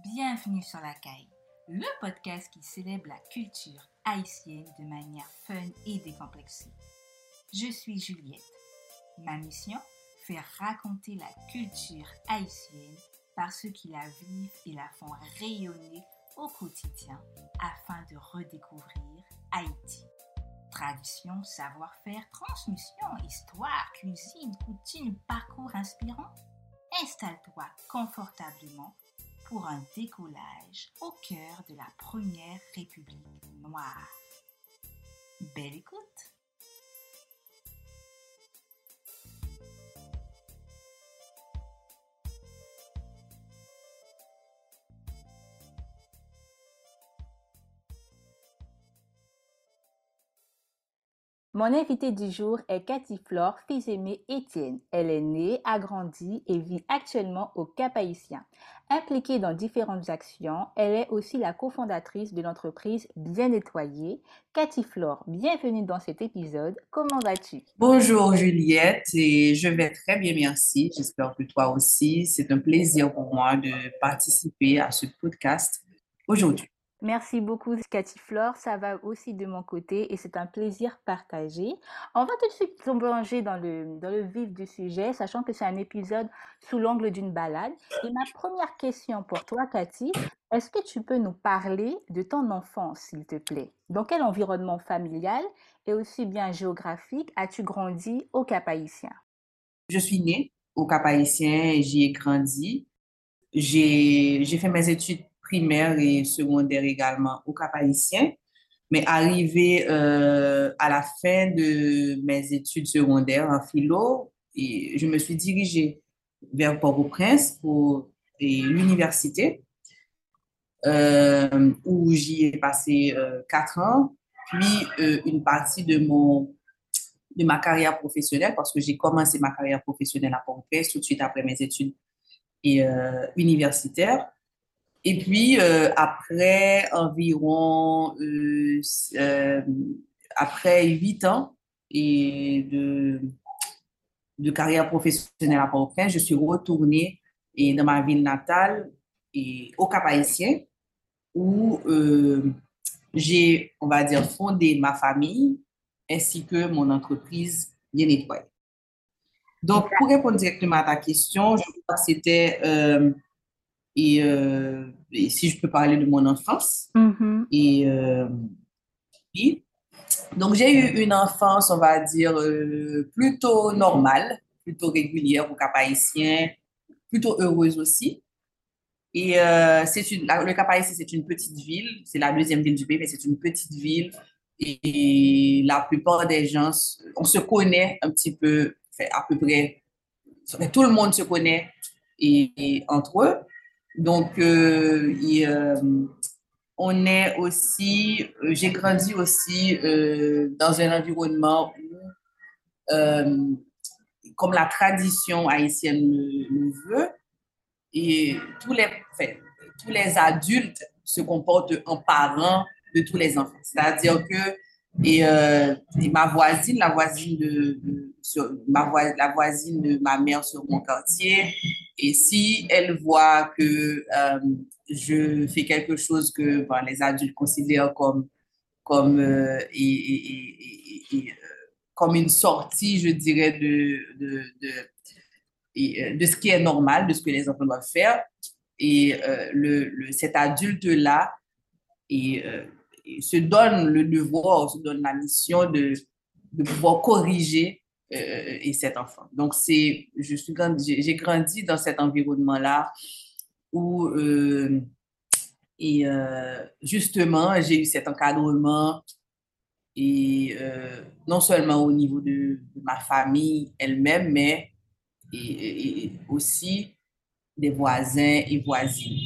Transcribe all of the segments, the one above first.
Bienvenue sur la caille, le podcast qui célèbre la culture haïtienne de manière fun et décomplexée. Je suis Juliette. Ma mission Faire raconter la culture haïtienne par ceux qui la vivent et la font rayonner au quotidien afin de redécouvrir Haïti. Tradition, savoir-faire, transmission, histoire, cuisine, coutume, parcours inspirant. Installe-toi confortablement pour un décollage au cœur de la première République noire. Belle écoute! Mon invitée du jour est Cathy Flore, fils aimée Étienne. Elle est née, a grandi et vit actuellement au Cap Haïtien. Impliquée dans différentes actions, elle est aussi la cofondatrice de l'entreprise Bien Nettoyée. Cathy Flore, bienvenue dans cet épisode. Comment vas-tu? Bonjour Juliette et je vais très bien, merci. J'espère que toi aussi. C'est un plaisir pour moi de participer à ce podcast aujourd'hui. Merci beaucoup, Cathy Flore. Ça va aussi de mon côté et c'est un plaisir partagé. On va tout de suite plonger dans le, dans le vif du sujet, sachant que c'est un épisode sous l'angle d'une balade. Et ma première question pour toi, Cathy, est-ce que tu peux nous parler de ton enfance, s'il te plaît? Dans quel environnement familial et aussi bien géographique as-tu grandi au Cap-Haïtien? Je suis née au Cap-Haïtien et j'y ai grandi. J'ai fait mes études primaire et secondaire également au Cap-Haïtien. Mais arrivé euh, à la fin de mes études secondaires en philo, je me suis dirigée vers Port-au-Prince pour l'université, euh, où j'y ai passé euh, quatre ans, puis une partie de, mon, de ma carrière professionnelle, parce que j'ai commencé ma carrière professionnelle à Port-au-Prince tout de suite après mes études universitaires. Et puis, euh, après environ, euh, euh, après huit ans et de, carrière professionnelle à Port-au-Prince, je suis retournée et dans ma ville natale et au Cap-Haïtien où j'ai, on va dire, fondé ma famille ainsi que mon entreprise bien nettoyée. Donc, pour répondre directement à ta question, je crois que c'était euh, et, si je peux parler de mon enfance. Mm-hmm. Et, euh, donc, j'ai eu une enfance, on va dire, euh, plutôt normale, plutôt régulière au Cap-Haïtien, plutôt heureuse aussi. Et c'est une, le Cap-Haïtien, c'est une petite ville, c'est la deuxième ville du pays, mais c'est une petite ville. Et, la plupart des gens, on se connaît un petit peu, à peu près, tout le monde se connaît et entre eux. Donc, euh, euh, on est aussi, euh, j'ai grandi aussi dans un environnement où, comme la tradition haïtienne le, veut, et tous les, tous les adultes se comportent en parents de tous les enfants. C'est-à-dire que et, ma voisine, la voisine de, ma la voisine de ma mère sur mon quartier, et si elle voit que euh, je fais quelque chose que les adultes considèrent comme, comme, euh, euh, comme une sortie, je dirais, de, de, de, de, ce qui est normal, de ce que les enfants doivent faire, et le, cet adulte-là se donne le devoir, se donne la mission de, de pouvoir corriger euh, et cet enfant. Donc, c'est, je suis j'ai grandi dans cet environnement-là où, euh, et euh, justement, j'ai eu cet encadrement et non seulement au niveau de, ma famille elle-même, mais et, aussi des voisins et voisines.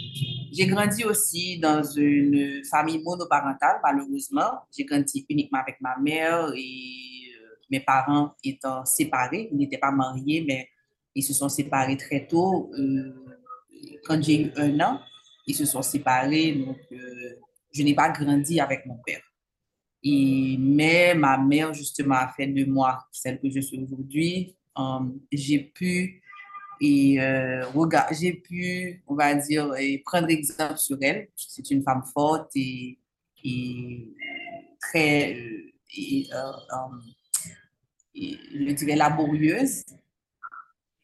J'ai grandi aussi dans une famille monoparentale, malheureusement. J'ai grandi uniquement avec ma mère et mes parents étant séparés, ils n'étaient pas mariés, mais ils se sont séparés très tôt. Euh, quand j'ai eu un an, ils se sont séparés, donc euh, je n'ai pas grandi avec mon père. Et, mais ma mère, justement, a fait de moi celle que je suis aujourd'hui. Euh, j'ai pu Et euh, j'ai pu, on va dire, prendre exemple sur elle. C'est une femme forte et, et très, et, je dirais, laborieuse.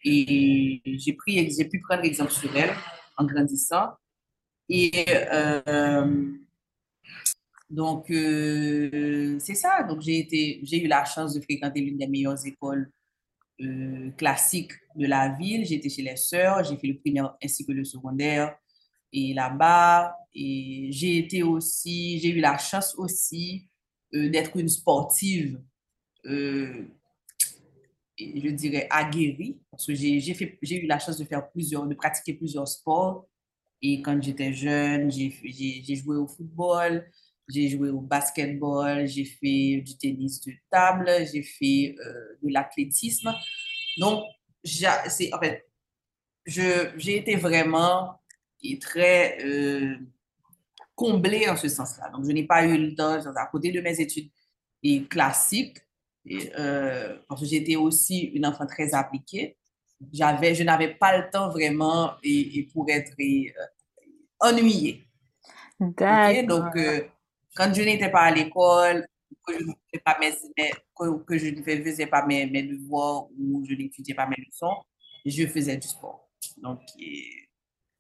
Et j'ai pu prendre exemple sur elle en grandissant. Et donc, c'est ça. Donc, j'ai eu la chance de fréquenter l'une des meilleures écoles euh, classique de la ville. J'étais chez les sœurs, j'ai fait le primaire ainsi que le secondaire. Et là-bas, et j'ai été aussi, j'ai eu la chance aussi euh, d'être une sportive, euh, je dirais aguerrie, parce que j'ai eu la chance de faire plusieurs, de pratiquer plusieurs sports. Et quand j'étais jeune, j'ai joué au football, j'ai joué au basketball, j'ai fait du tennis de table, j'ai fait euh, de l'athlétisme. Donc, c'est, en fait, j'ai été vraiment très euh, comblée en ce sens-là. Donc, je n'ai pas eu le temps, à côté de mes études et classiques, et, euh, parce que j'étais aussi une enfant très appliquée, j'avais, je n'avais pas le temps vraiment et, pour être ennuyée. D'accord. Donc, quand je n'étais pas à l'école, que je ne faisais pas mes, que, je ne faisais pas mes, mes devoirs ou je n'étudiais pas mes leçons, je faisais du sport. Donc,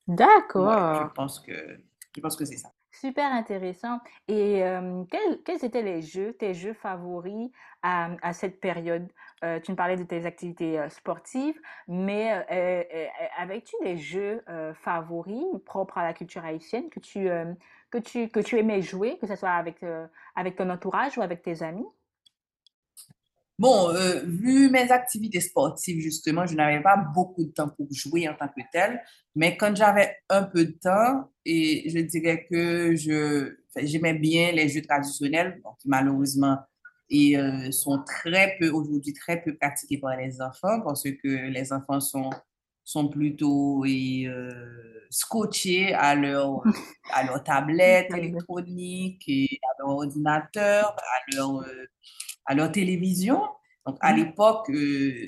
D'accord. je pense que, je pense que c'est ça. Super intéressant. Et euh, quels, étaient les jeux, tes jeux favoris à, cette période? Euh, tu me parlais de tes activités euh, sportives, mais avais-tu des jeux favoris propres à la culture haïtienne que tu, que tu, que tu aimais jouer, que ce soit avec, avec ton entourage ou avec tes amis? Bon, euh, vu mes activités sportives, justement, je n'avais pas beaucoup de temps pour jouer en tant que tel, mais quand j'avais un peu de temps, et je dirais que je, j'aimais bien les jeux traditionnels, qui malheureusement et, euh, sont très peu, aujourd'hui, très peu pratiqués par les enfants, parce que les enfants sont, sont plutôt et, euh, scotchés à leur, à leur tablette électronique, et à leur ordinateur, à leur à leur télévision. Donc, à mmh. l'époque, euh,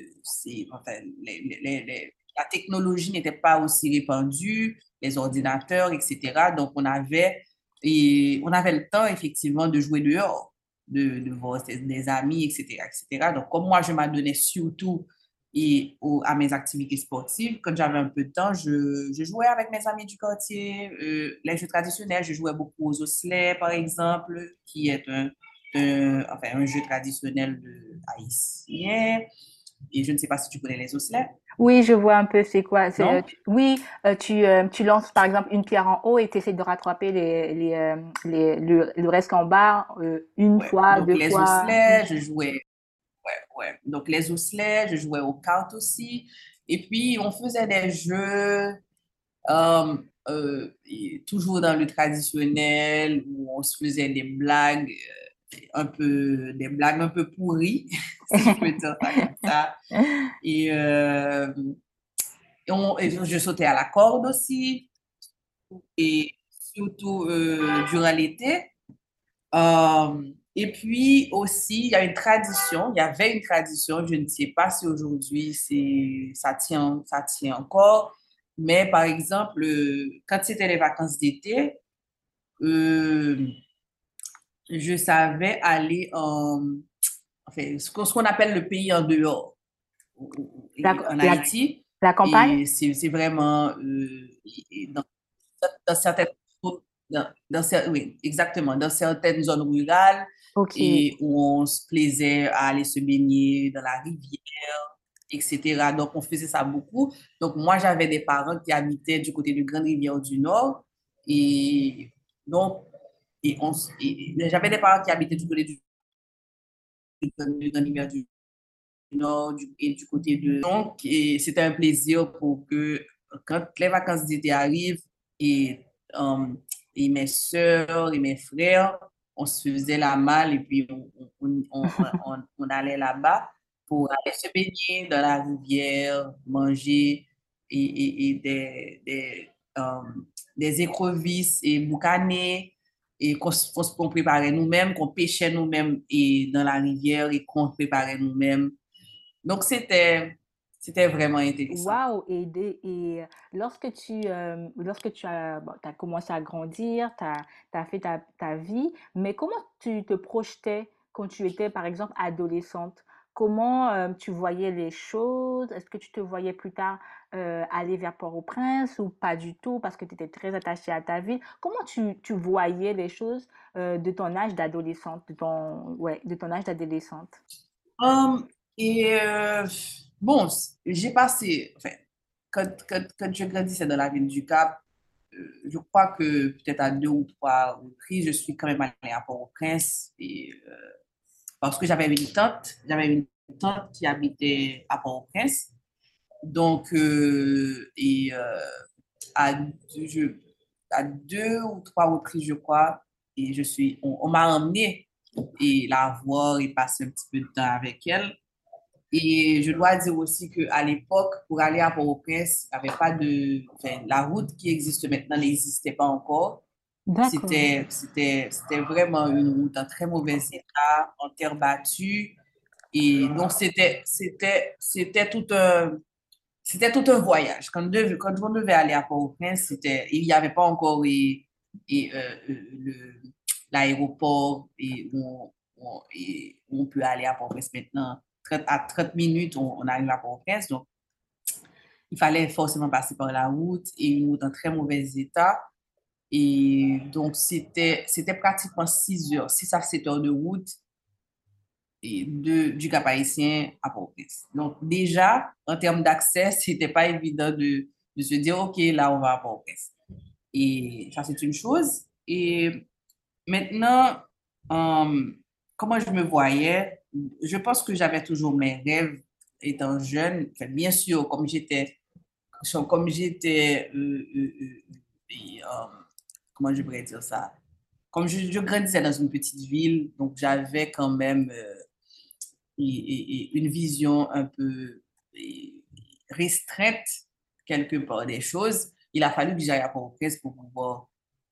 enfin, la technologie n'était pas aussi répandue, les ordinateurs, etc. Donc, on avait, et on avait le temps, effectivement, de jouer dehors, de, de voir des amis, etc., etc. Donc, comme moi, je m'adonnais surtout et à mes activités sportives. Quand j'avais un peu de temps, je, je, jouais avec mes amis du quartier, euh, les jeux traditionnels. Je jouais beaucoup aux osselets, par exemple, qui est un, un, enfin, un jeu traditionnel de haïtien. Et je ne sais pas si tu connais les osselets. Oui, je vois un peu c'est quoi. Euh, oui, euh, tu, euh, tu lances par exemple une pierre en haut et tu essaies de rattraper les, les, les le, reste en bas une fois, donc deux les fois. Osselets, je jouais. Ouais, ouais. Donc les osselets, je jouais aux cartes aussi. Et puis on faisait des jeux toujours dans le traditionnel où on se faisait des blagues un peu des blagues un peu pourries, si je peux dire ça comme ça. Et, euh, je sautais à la corde aussi, et surtout euh, durant l'été. Euh, et puis aussi, il y a une tradition, il y avait une tradition, je ne sais pas si aujourd'hui ça tient, ça tient encore, mais par exemple, quand c'était les vacances d'été, je savais aller en, enfin, ce qu'on appelle le pays en dehors, en Haïti. La, campagne? C'est vraiment euh, dans, dans, certaines dans, dans, oui, exactement, dans certaines zones rurales et où on se plaisait à aller se baigner dans la rivière, etc. Donc, on faisait ça beaucoup. Donc, moi, j'avais des parents qui habitaient du côté de Grande Rivière du Nord. Et donc, et, j'avais des parents qui habitaient du côté du, du, Nord et du côté de... Donc, c'était un plaisir pour que quand les vacances d'été arrivent et, um, et mes soeurs et mes frères, on se faisait la malle et puis on, on, allait là-bas pour aller se baigner dans la rivière, manger et, et, des, des, um, des écrevisses et boucaner et qu'on préparait nous-mêmes, qu'on pêchait nous-mêmes dans la rivière et qu'on préparait nous-mêmes. Donc, c'était vraiment intéressant. Waouh! Et, et lorsque tu, euh, lorsque tu as, as, commencé à grandir, tu as, as, fait ta, ta, vie, mais comment tu te projetais quand tu étais, par exemple, adolescente? Comment euh, tu voyais les choses? Est-ce que tu te voyais plus tard euh, aller vers Port-au-Prince ou pas du tout parce que tu étais très attachée à ta ville? Comment tu, tu voyais les choses de ton âge d'adolescente, de ton, ouais, de ton âge d'adolescente? Um, et Bon, j'ai passé, enfin, quand, quand, quand je grandissais dans la ville du Cap, euh, je crois que peut-être à deux ou trois reprises, je suis quand même allée à Port-au-Prince et, euh, parce que j'avais une tante, j'avais une tante qui habitait à Port-au-Prince. Donc, euh, et à, je, à deux ou trois reprises, je crois, et je suis, on, m'a emmené et la voir et passer un petit peu de temps avec elle. Et je dois dire aussi qu'à l'époque, pour aller à Port-au-Prince, il n'y avait pas de... Enfin, la route qui existe maintenant n'existait pas encore. C'était, c'était, c'était vraiment une route en très mauvais état, en terre battue. Et donc, c'était, c'était, c'était tout un... C'était tout un voyage. Quand, devait, quand on devait aller à Port-au-Prince, il n'y avait pas encore et, et, euh, le, l'aéroport et où, on, et peut aller à Port-au-Prince maintenant à 30 minutes, on, arrive à Port-au-Prince. Donc, il fallait forcément passer par la route et une route en très mauvais état. Et donc, c'était pratiquement 6 heures, 6 à 7 heures de route et du Cap Haïtien à Port-au-Prince. Donc, déjà, en termes d'accès, c'était pas évident de, de, se dire, OK, là, on va à Port-au-Prince. Et ça, c'est une chose. Et maintenant, um, comment je me voyais, je pense que j'avais toujours mes rêves étant jeune. bien sûr, comme j'étais, comme j'étais, euh, euh, euh, comment je pourrais dire ça? Comme je, grandissais dans une petite ville, donc j'avais quand même une vision un peu restreinte quelque part des choses. Il a fallu que j'aille à Port-au-Prince pour pouvoir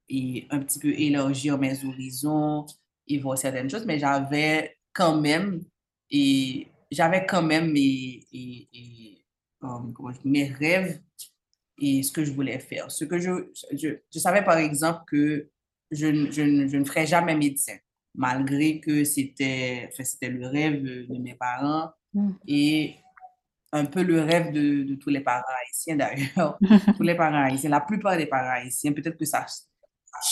et un petit peu élargir mes horizons et voir certaines choses, mais j'avais quand même, et j'avais quand même mes, et, um, mes rêves et ce que je voulais faire. Ce que je, je, savais par exemple que je, je, je, ne ferais jamais médecin, malgré que c'était c'était le rêve de mes parents mm. et un peu le rêve de, de tous les parents haïtiens d'ailleurs. tous les parents haïtiens, la plupart des parents haïtiens, peut-être que ça, ça,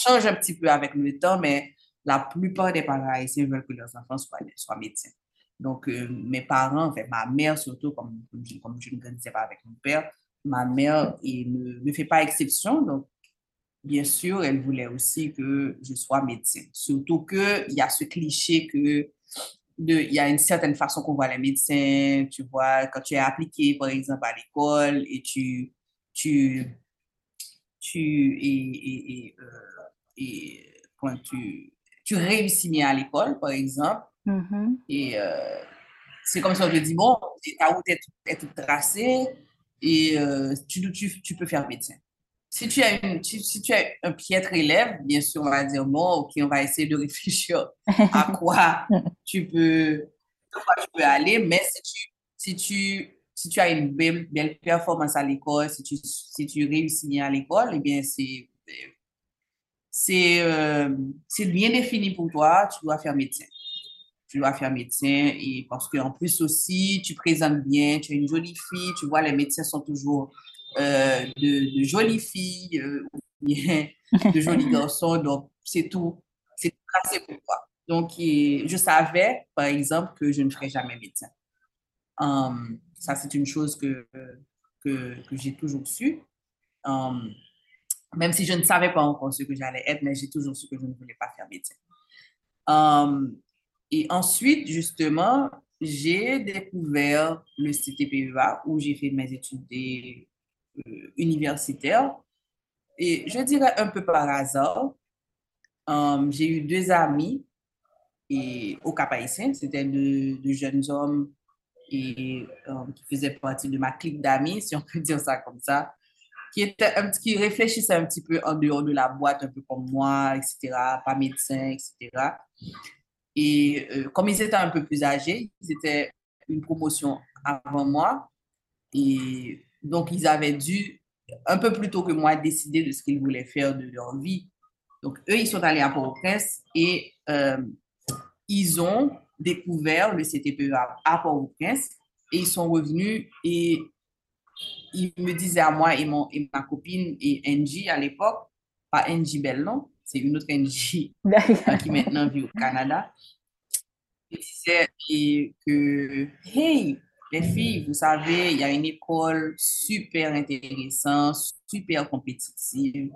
change un petit peu avec le temps, mais la plupart des parents haïtiens veulent que leurs enfants soient, soient médecins. Donc, euh, mes parents, enfin, ma mère surtout, comme, comme, je, ne grandissais pas avec mon père, ma mère ne, ne fait pas exception. Donc, bien sûr, elle voulait aussi que je sois médecin. Surtout qu'il y a ce cliché que il y a une certaine façon qu'on voit les médecins, tu vois, quand tu es appliqué, par exemple, à l'école et tu, tu, tu, et, et, euh, et quand tu, tu réussis bien à l'école, par exemple, mm-hmm. et euh, c'est comme ça on te dit, bon, ta route est, toute tracée et euh, tu, tu, tu, peux faire médecin. Si tu, as une, si tu as un piètre élève, bien sûr, on va dire, bon, ok, on va essayer de réfléchir à quoi tu peux, tu peux aller, mais si tu, si tu, si tu as une belle, belle performance à l'école, si tu, si tu réussis bien à l'école, eh bien, c'est euh, c'est bien défini pour toi, tu dois faire médecin. Tu dois faire médecin et parce qu'en plus aussi, tu présentes bien, tu es une jolie fille, tu vois, les médecins sont toujours euh, de, jolies filles, euh, de jolis garçons, donc c'est tout, c'est tracé pour toi. Donc, je savais, par exemple, que je ne ferais jamais médecin. Um, ça, c'est une chose que, que, que j'ai toujours su. Um, même si je ne savais pas encore ce que j'allais être, mais j'ai toujours su que je ne voulais pas faire médecin. Um, et ensuite, justement, j'ai découvert le CTPEA où j'ai fait mes études universitaires. Et je dirais un peu par hasard, um, j'ai eu deux amis au Cap Haïtien. C'était deux, jeunes hommes et, um, qui faisaient partie de ma clique d'amis, si on peut dire ça comme ça qui, était un, qui réfléchissait un petit peu en dehors de la boîte, un peu comme moi, etc., pas médecin, etc. Et euh, comme ils étaient un peu plus âgés, ils étaient une promotion avant moi. Et donc, ils avaient dû, un peu plus tôt que moi, décider de ce qu'ils voulaient faire de leur vie. Donc, eux, ils sont allés à Port-au-Prince et euh, ils ont découvert le CTPE à, Port-au-Prince et ils sont revenus et ils me disaient à moi et, mon, et ma copine et Angie à l'époque, pas Angie Bell, non, c'est une autre Angie qui maintenant vit au Canada. Ils disaient que, hey, les filles, vous savez, il y a une école super intéressante, super compétitive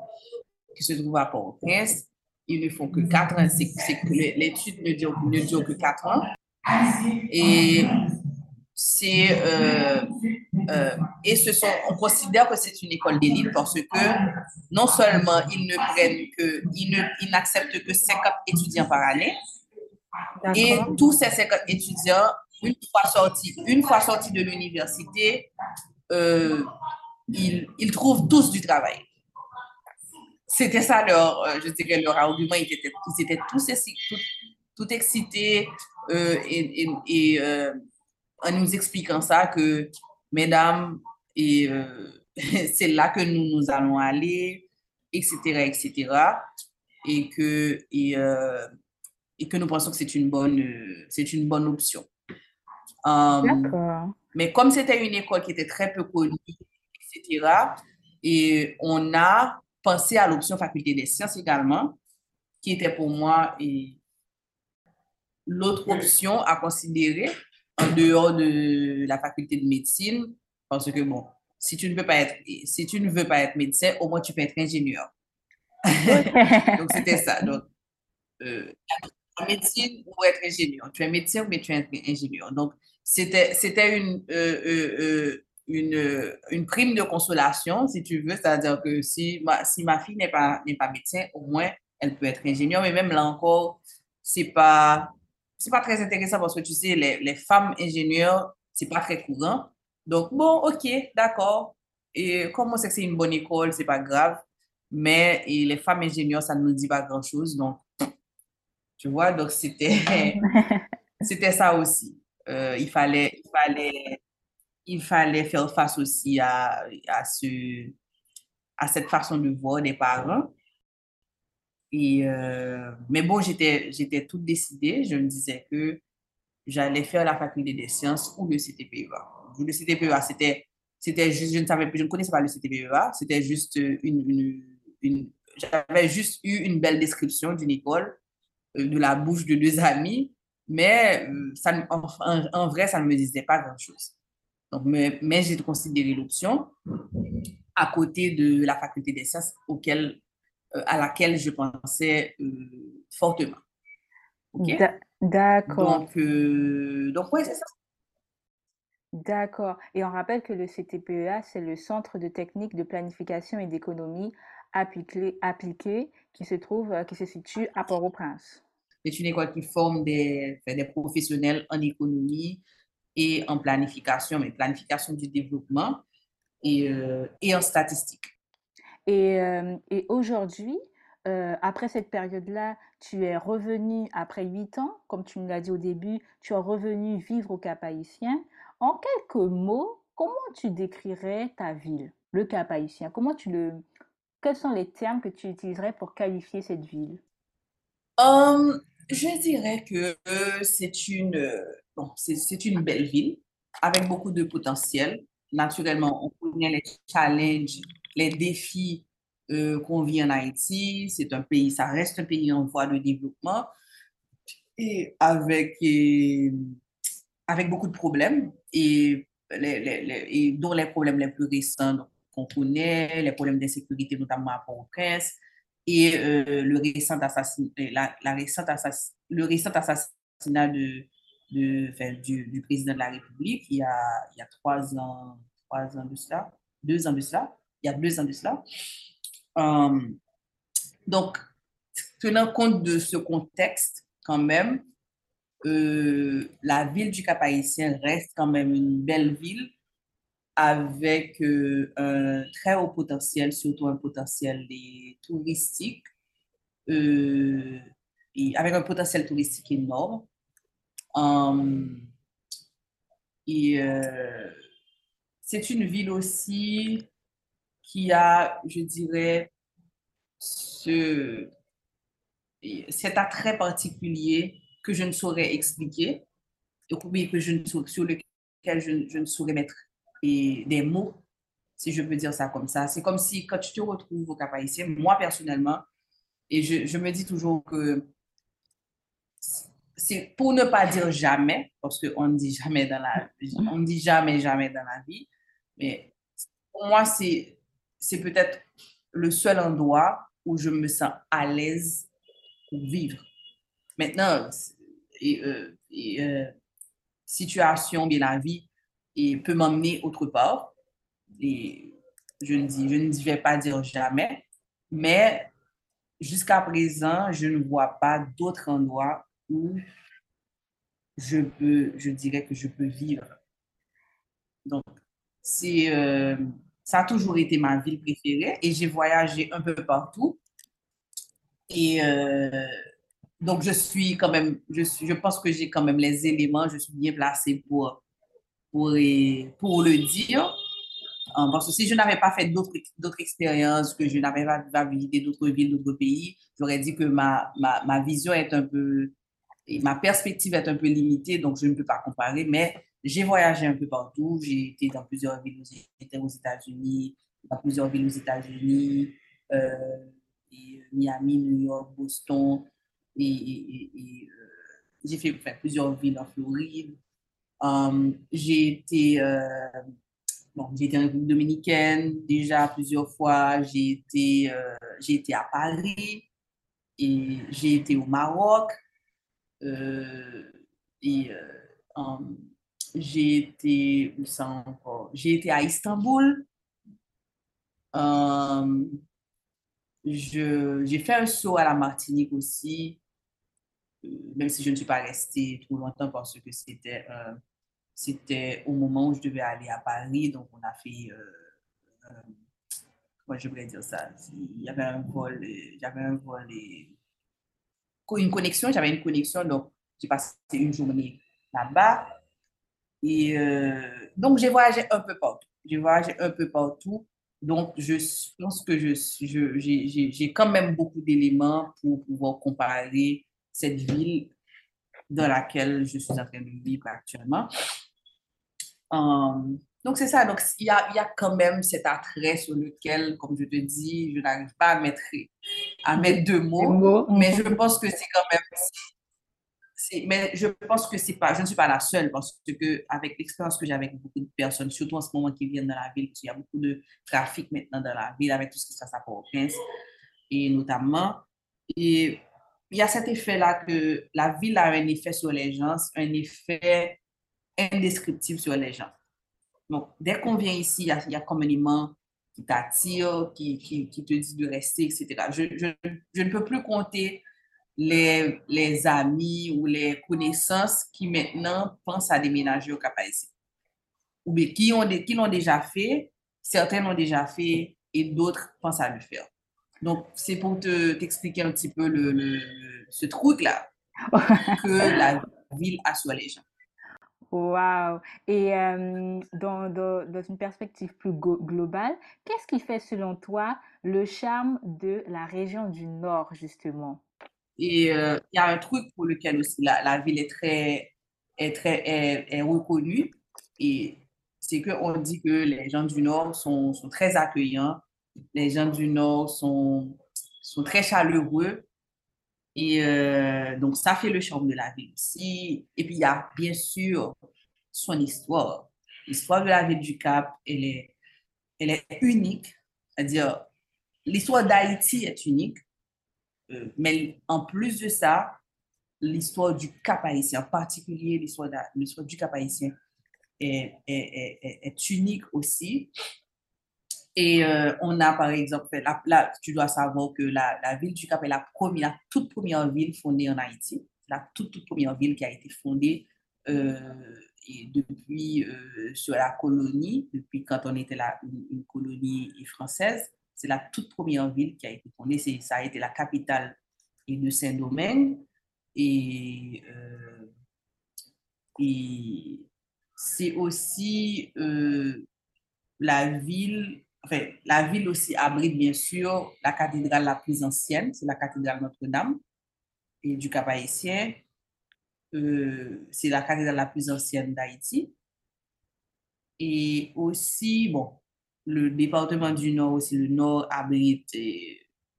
qui se trouve à Port-au-Prince. Ils ne font que quatre ans. L'étude ne dure, ne dure que quatre ans. Et c'est euh, euh, et ce sont on considère que c'est une école d'élite parce que non seulement ils ne prennent que ils ne ils n'acceptent que 50 étudiants par année et tous ces 50 étudiants une fois sortis, une fois de l'université, euh, ils, trouvent tous du travail. C'était ça leur, euh, je argument. Ils étaient, ils étaient tous excités euh, et, en nous expliquant ça que, mesdames, c'est là que nous, allons aller, etc., etc. Et que, et, que nous pensons que c'est une c'est une bonne option. Um, mais comme c'était une école qui était très peu connue, etc., et on a pensé à l'option faculté des sciences également, qui était pour moi l'autre option à considérer en dehors de la faculté de médecine, parce que bon, si tu ne veux pas être, si tu ne veux pas être médecin, au moins tu peux être ingénieur. Donc c'était ça. Donc, euh, médecine ou être ingénieur. Tu es médecin ou tu es ingénieur. Donc, c'était une, euh, euh, euh, une, une prime de consolation, si tu veux. C'est-à-dire que si ma, si ma fille n'est pas, pas médecin, au moins, elle peut être ingénieure. Mais même là encore, c'est pas, c'est pas très intéressant parce que tu sais, les, les femmes ingénieures, c'est pas très courant. Donc, bon, OK, d'accord. Et comme on sait que c'est une bonne école, c'est pas grave. Mais et les femmes ingénieures, ça ne nous dit pas grand-chose. Donc, tu vois, donc c'était, c'était ça aussi. Euh, il, fallait, il, fallait, il fallait faire face aussi à, à, ce, à cette façon de voir des parents. Et, euh, mais bon, j'étais, toute décidée. Je me disais que j'allais faire la faculté des sciences ou le CTPEA. Le CTPEA, c'était, juste, je ne savais plus, je ne connaissais pas le CTPEA. C'était juste une, une j'avais juste eu une belle description d'une école euh, de la bouche de deux amis mais euh, ça, en, vrai, ça ne me disait pas grand-chose. Donc, mais, mais j'ai considéré l'option à côté de la faculté des sciences auquel, euh, à laquelle je pensais euh, fortement. D'accord. Donc, donc oui, c'est ça. D'accord. Et on rappelle que le CTPEA, c'est le Centre de technique de planification et d'économie appliquée, appliqué qui se trouve, qui se situe à Port-au-Prince. C'est une école qui forme des, des, professionnels en économie et en planification, mais planification du développement et, euh, et en statistique. Et, euh, et aujourd'hui, euh, après cette période-là, tu es revenu après huit ans, comme tu nous l'as dit au début, tu es revenu vivre au Cap Haïtien. En quelques mots, comment tu décrirais ta ville, le Cap Haïtien? Comment tu le, quels sont les termes que tu utiliserais pour qualifier cette ville? Um, je dirais que c'est une, bon, c'est une belle ville avec beaucoup de potentiel. Naturellement, on connaît les challenges, les défis euh, qu'on vit en Haïti. C'est un pays, ça reste un pays en voie de développement et avec, avec beaucoup de problèmes et, les, les, et dont les problèmes les plus récents qu'on connaît, les problèmes d'insécurité, notamment à Port-au-Prince, et euh, le, récent assassin, euh, la, la récent assassin, le récent assassinat du, du, président de la République il y a, il y a trois, ans, trois ans de cela, deux ans de cela, il y a deux ans de cela. Um, donc, tenant compte de ce contexte, quand même, euh, la ville du Cap-Haïtien reste quand même une belle ville avec euh, un très haut potentiel, surtout un potentiel touristique, euh, avec un potentiel touristique énorme. Um, et, euh, c'est une ville aussi qui a, je dirais, ce, cet attrait particulier que je ne saurais expliquer, et que je ne, sur lequel je ne saurais mettre des mots, si je peux dire ça comme ça. C'est comme si quand tu te retrouves au cap haïtien, moi personnellement, et je, je me dis toujours que c'est pour ne pas dire jamais, parce qu'on ne dit jamais dans la on dit jamais, jamais dans la vie, mais pour moi, c'est, c'est peut-être le seul endroit où je me sens à l'aise pour vivre. Maintenant, et, euh, euh, situation, bien la vie, et peut m'emmener autre part. Et je ne, dis, je ne vais pas dire jamais, mais jusqu'à présent, je ne vois pas d'autre endroit où je peux, je dirais que je peux vivre. Donc, c'est, euh, ça a toujours été ma ville préférée et j'ai voyagé un peu partout. Et euh, donc, je suis quand même, je, suis, je pense que j'ai quand même les éléments, je suis bien placée pour, pour, pour le dire. Euh, parce que si je n'avais pas fait d'autres expériences, que je n'avais pas visité d'autres villes, d'autres pays, j'aurais dit que ma, ma, ma vision est un peu, et ma perspective est un peu limitée, donc je ne peux pas comparer. Mais j'ai voyagé un peu partout. J'ai été dans plusieurs villes aux États-Unis, dans plusieurs villes aux États-Unis, euh, Miami, New York, Boston. Et, euh, j'ai fait, plusieurs villes en Floride. Um, j'ai été, euh, bon, été en République dominicaine déjà plusieurs fois. J'ai été, j'ai été à Paris et j'ai été au Maroc. et j'ai été, encore? J'ai été à Istanbul. Euh, j'ai fait un saut à la Martinique aussi, euh, même si je ne suis pas restée trop longtemps parce que c'était euh, c'était au moment où je devais aller à Paris. Donc, on a fait, comment je voulais dire ça? Il y avait un vol, j'avais un vol et une connexion, j'avais une connexion, donc j'ai passé une journée là-bas. Et euh, donc, j'ai voyagé un peu partout. J'ai voyagé un peu partout. Donc, je pense que j'ai je, j'ai quand même beaucoup d'éléments pour pouvoir comparer cette ville dans laquelle je suis en train de vivre actuellement. Um, donc, c'est ça. Donc, il y a, il y a quand même cet attrait sur lequel, comme je te dis, je n'arrive pas à mettre, à mettre deux mots, mais je pense que c'est quand même mais je pense que c'est pas, je ne suis pas la seule parce que avec l'expérience que j'ai avec beaucoup de personnes, surtout en ce moment qui viennent dans la ville, il y a beaucoup de trafic maintenant dans la ville avec tout ce qui se passe à Port-au-Prince et notamment. Et il y a cet effet-là que la ville a un effet sur les gens, un effet indescriptible sur les gens. Donc, dès qu'on vient ici, il y a, comme un aimant qui t'attire, qui, qui, te dit de rester, etc. Je, je, je ne peux plus compter les, les, amis ou les connaissances qui maintenant pensent à déménager au cap Ou bien qui l'ont qui déjà fait, certains l'ont déjà fait et d'autres pensent à le faire. Donc, c'est pour t'expliquer un petit peu le, ce truc-là que la ville a sur les gens. Wow! Et euh, dans, dans, dans, une perspective plus globale, qu'est-ce qui fait selon toi le charme de la région du Nord, justement? Et euh, il y a un truc pour lequel aussi la, la ville est très, est très est, reconnue. Et c'est qu'on dit que les gens du Nord sont, sont, très accueillants. Les gens du Nord sont, sont très chaleureux. Et euh, donc, ça fait le charme de la ville aussi. Et puis, il y a bien sûr son histoire. L'histoire de la ville du Cap, elle est, elle est unique. C'est-à-dire, l'histoire d'Haïti est unique. Euh, mais en plus de ça, l'histoire du Cap haïtien, en particulier l'histoire du Cap haïtien, est, est, est unique aussi. Et euh, on a par exemple, là, tu dois savoir que la, la, ville du Cap est la, première, la toute première ville fondée en Haïti, la toute, toute première ville qui a été fondée euh, et depuis sur la colonie, depuis quand on était là, une colonie française c'est la toute première ville qui a été fondée. Ça a été la capitale de Saint-Domingue. Et, euh, et c'est aussi, euh, la ville, enfin, la ville aussi abrite bien sûr la cathédrale la plus ancienne, c'est la cathédrale Notre-Dame et du Cap-Haïtien. Euh, c'est la cathédrale la plus ancienne d'Haïti. Et aussi, bon, le département du Nord aussi, le Nord abrite,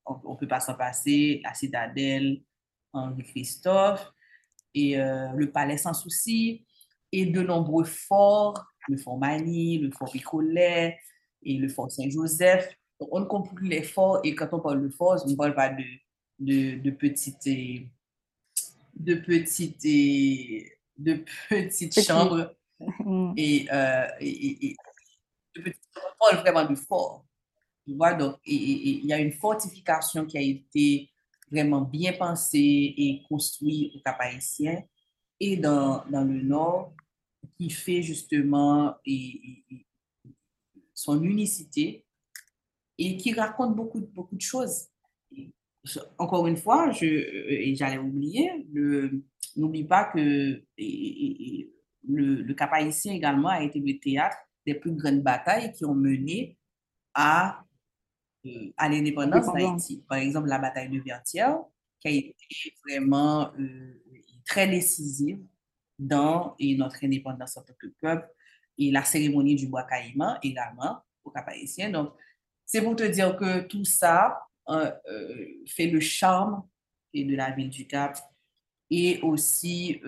on ne peut pas s'en passer, la citadelle, Henri-Christophe, et euh, le palais sans souci, et de nombreux forts, le fort Mani, le fort Picolet, et le fort Saint-Joseph. on ne compte plus les forts, et quand on parle de forts, on ne parle pas de, de, de petites, de petites, de petites chambres, et, euh, et, et, de petites, on parle vraiment de forts. Tu vois, donc, il y a une fortification qui a été vraiment bien pensée et construite au Cap Haïtien et dans, dans le Nord, qui fait justement et, son unicité et qui raconte beaucoup, beaucoup de choses. encore une fois, je, et j'allais oublier, n'oublie pas que et, le, le Cap Haïtien également a été le théâtre des plus grandes batailles qui ont mené à euh, à l'indépendance d'Haïti. Par exemple, la bataille de Vertières, qui a été vraiment euh, très décisive dans et notre indépendance en tant que peuple et la cérémonie du bois caïman également au Cap haïtien. Donc, c'est pour te dire que tout ça euh, fait le charme de la ville du Cap et aussi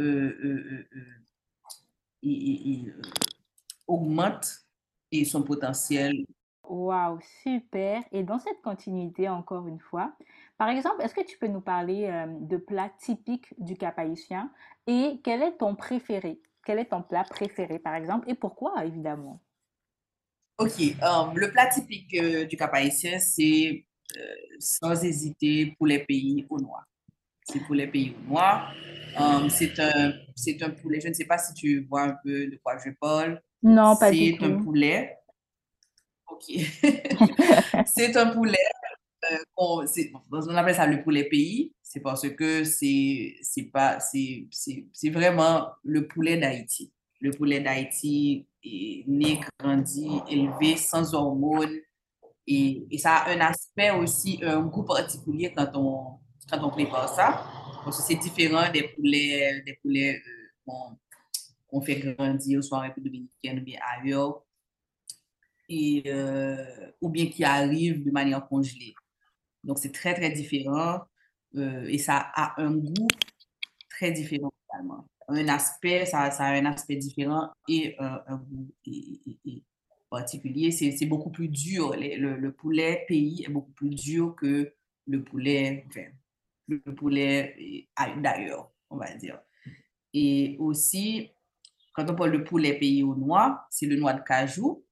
augmente et son potentiel Waouh, super. Et dans cette continuité, encore une fois, par exemple, est-ce que tu peux nous parler euh, de plats typiques du Cap haïtien et quel est ton préféré? Quel est ton plat préféré, par exemple, et pourquoi, évidemment? Ok, euh, le plat typique euh, du Cap haïtien, c'est sans hésiter pour les pays au noir. C'est pour les pays au noir. c'est un, un poulet, je ne sais pas si tu vois un peu de quoi je parle. Non, pas du C'est un poulet c'est un poulet. Euh, on, on, appelle ça le poulet pays. C'est parce que c'est vraiment le poulet d'Haïti. Le poulet d'Haïti est né, grandi, élevé sans hormones. Et, et, ça a un aspect aussi, un goût particulier quand on, quand on prépare ça. Parce que c'est différent des poulets, des poulets euh, qu'on fait grandir, soit en République dominicaine ou bien ailleurs et, euh, ou bien qui arrive de manière congelée. Donc, c'est très, très différent euh, et ça a un goût très différent également. Un aspect, ça, a un aspect différent et un goût particulier. C'est beaucoup plus dur. Le, le, poulet pays est beaucoup plus dur que le poulet, enfin, le poulet d'ailleurs, on va dire. Et aussi, quand on parle de poulet pays au noix, c'est le noix de cajou.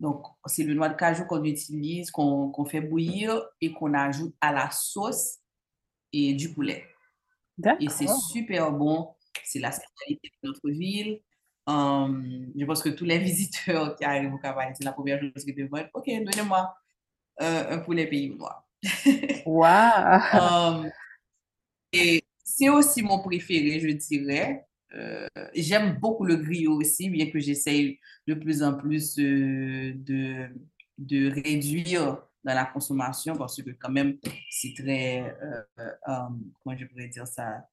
Donc, c'est le noix de cajou qu'on utilise, qu'on fait bouillir et qu'on ajoute à la sauce et du poulet. Et c'est super bon. C'est la spécialité de notre ville. Hum, je pense que tous les visiteurs qui arrivent au Cap c'est la première chose qu'ils demandent. OK, donnez-moi euh, un poulet pays noir. Wow! et c'est aussi mon préféré, je dirais. Euh, j'aime beaucoup le griot aussi, bien que j'essaye de plus en plus euh, de, de réduire dans la consommation parce que quand même, c'est très, euh, comment je pourrais dire ça,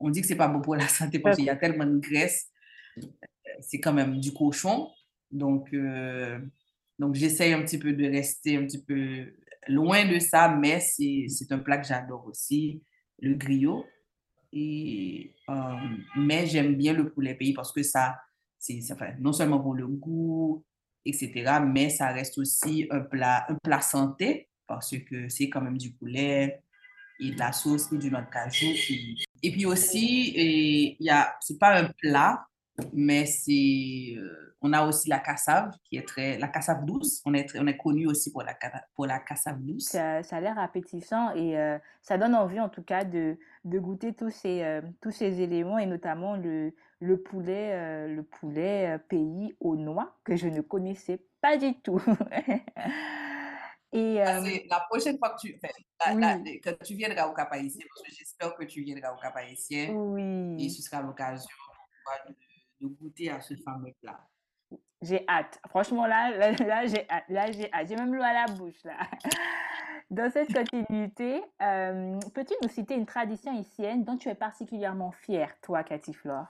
on dit que c'est pas bon pour la santé parce qu'il y a tellement de graisse, c'est quand même du cochon. Donc, donc j'essaye un petit peu de rester un petit peu loin de ça, mais c'est un plat que j'adore aussi, le griot. Et, euh, mais j'aime bien le poulet pays parce que ça, c'est non seulement pour le goût, etc., mais ça reste aussi un plat, un plat santé parce que c'est quand même du poulet et de la sauce et du noix de cajou. Et, puis aussi, il y a, c'est pas un plat, mais c'est, euh, on a aussi la cassave, qui est très, la cassave douce. On est, on est connu aussi pour la, pour la cassave douce. Ça, ça a l'air appétissant et euh, ça donne envie, en tout cas, de, de goûter tous ces, euh, tous ces éléments et notamment le, le poulet, le poulet pays aux noix que je ne connaissais pas du tout. et, ah, la prochaine fois que tu, viendras au Cap Haïtien, parce que j'espère que tu viendras au Cap Haïtien, oui. et ce sera l'occasion de de goûter à ce fameux plat? J'ai hâte. Franchement, là, là, j'ai hâte. Là, j'ai hâte. J'ai même l'eau à la bouche, là. Dans cette continuité, euh, peux-tu nous citer une tradition haïtienne dont tu es particulièrement fière, toi, Cathy Flore?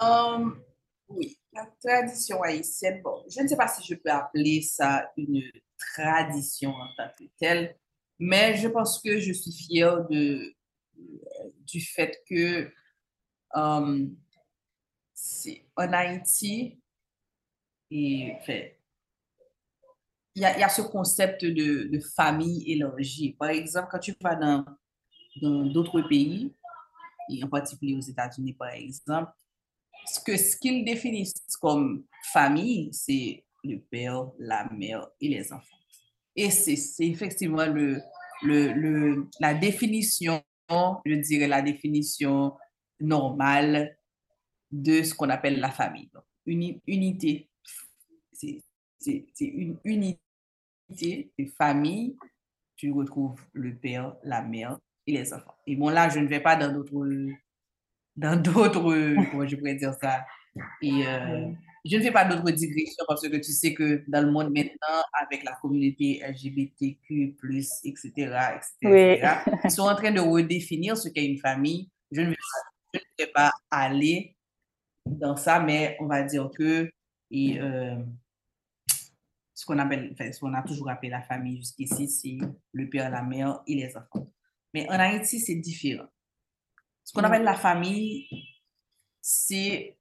Um, oui, la tradition haïtienne, bon, je ne sais pas si je peux appeler ça une tradition en tant que telle, mais je pense que je suis fière de, du fait que um, en Haïti, et, il y, a, ce concept de, de, famille élargie. Par exemple, quand tu vas dans d'autres pays, et en particulier aux États-Unis, par exemple, ce que ce qu'ils définissent comme famille, c'est le père, la mère et les enfants. Et c'est effectivement le, la définition, je dirais la définition normale de ce qu'on appelle la famille. Donc, une unité, c'est une unité de famille. Tu retrouves le père, la mère et les enfants. Et bon, là, je ne vais pas dans d'autres, dans d'autres, comment je pourrais dire ça, et euh, je ne fais pas d'autres digressions parce que tu sais que dans le monde maintenant, avec la communauté LGBTQ+, etc., etc., ils sont en train de redéfinir ce qu'est une famille. Je ne, vais pas, je ne vais pas aller dans ça, mais on va dire que et, euh, ce qu'on appelle, enfin, ce qu'on a toujours appelé la famille jusqu'ici, c'est le père, la mère et les enfants. Mais en Haïti, c'est différent. Ce qu'on appelle la famille, c'est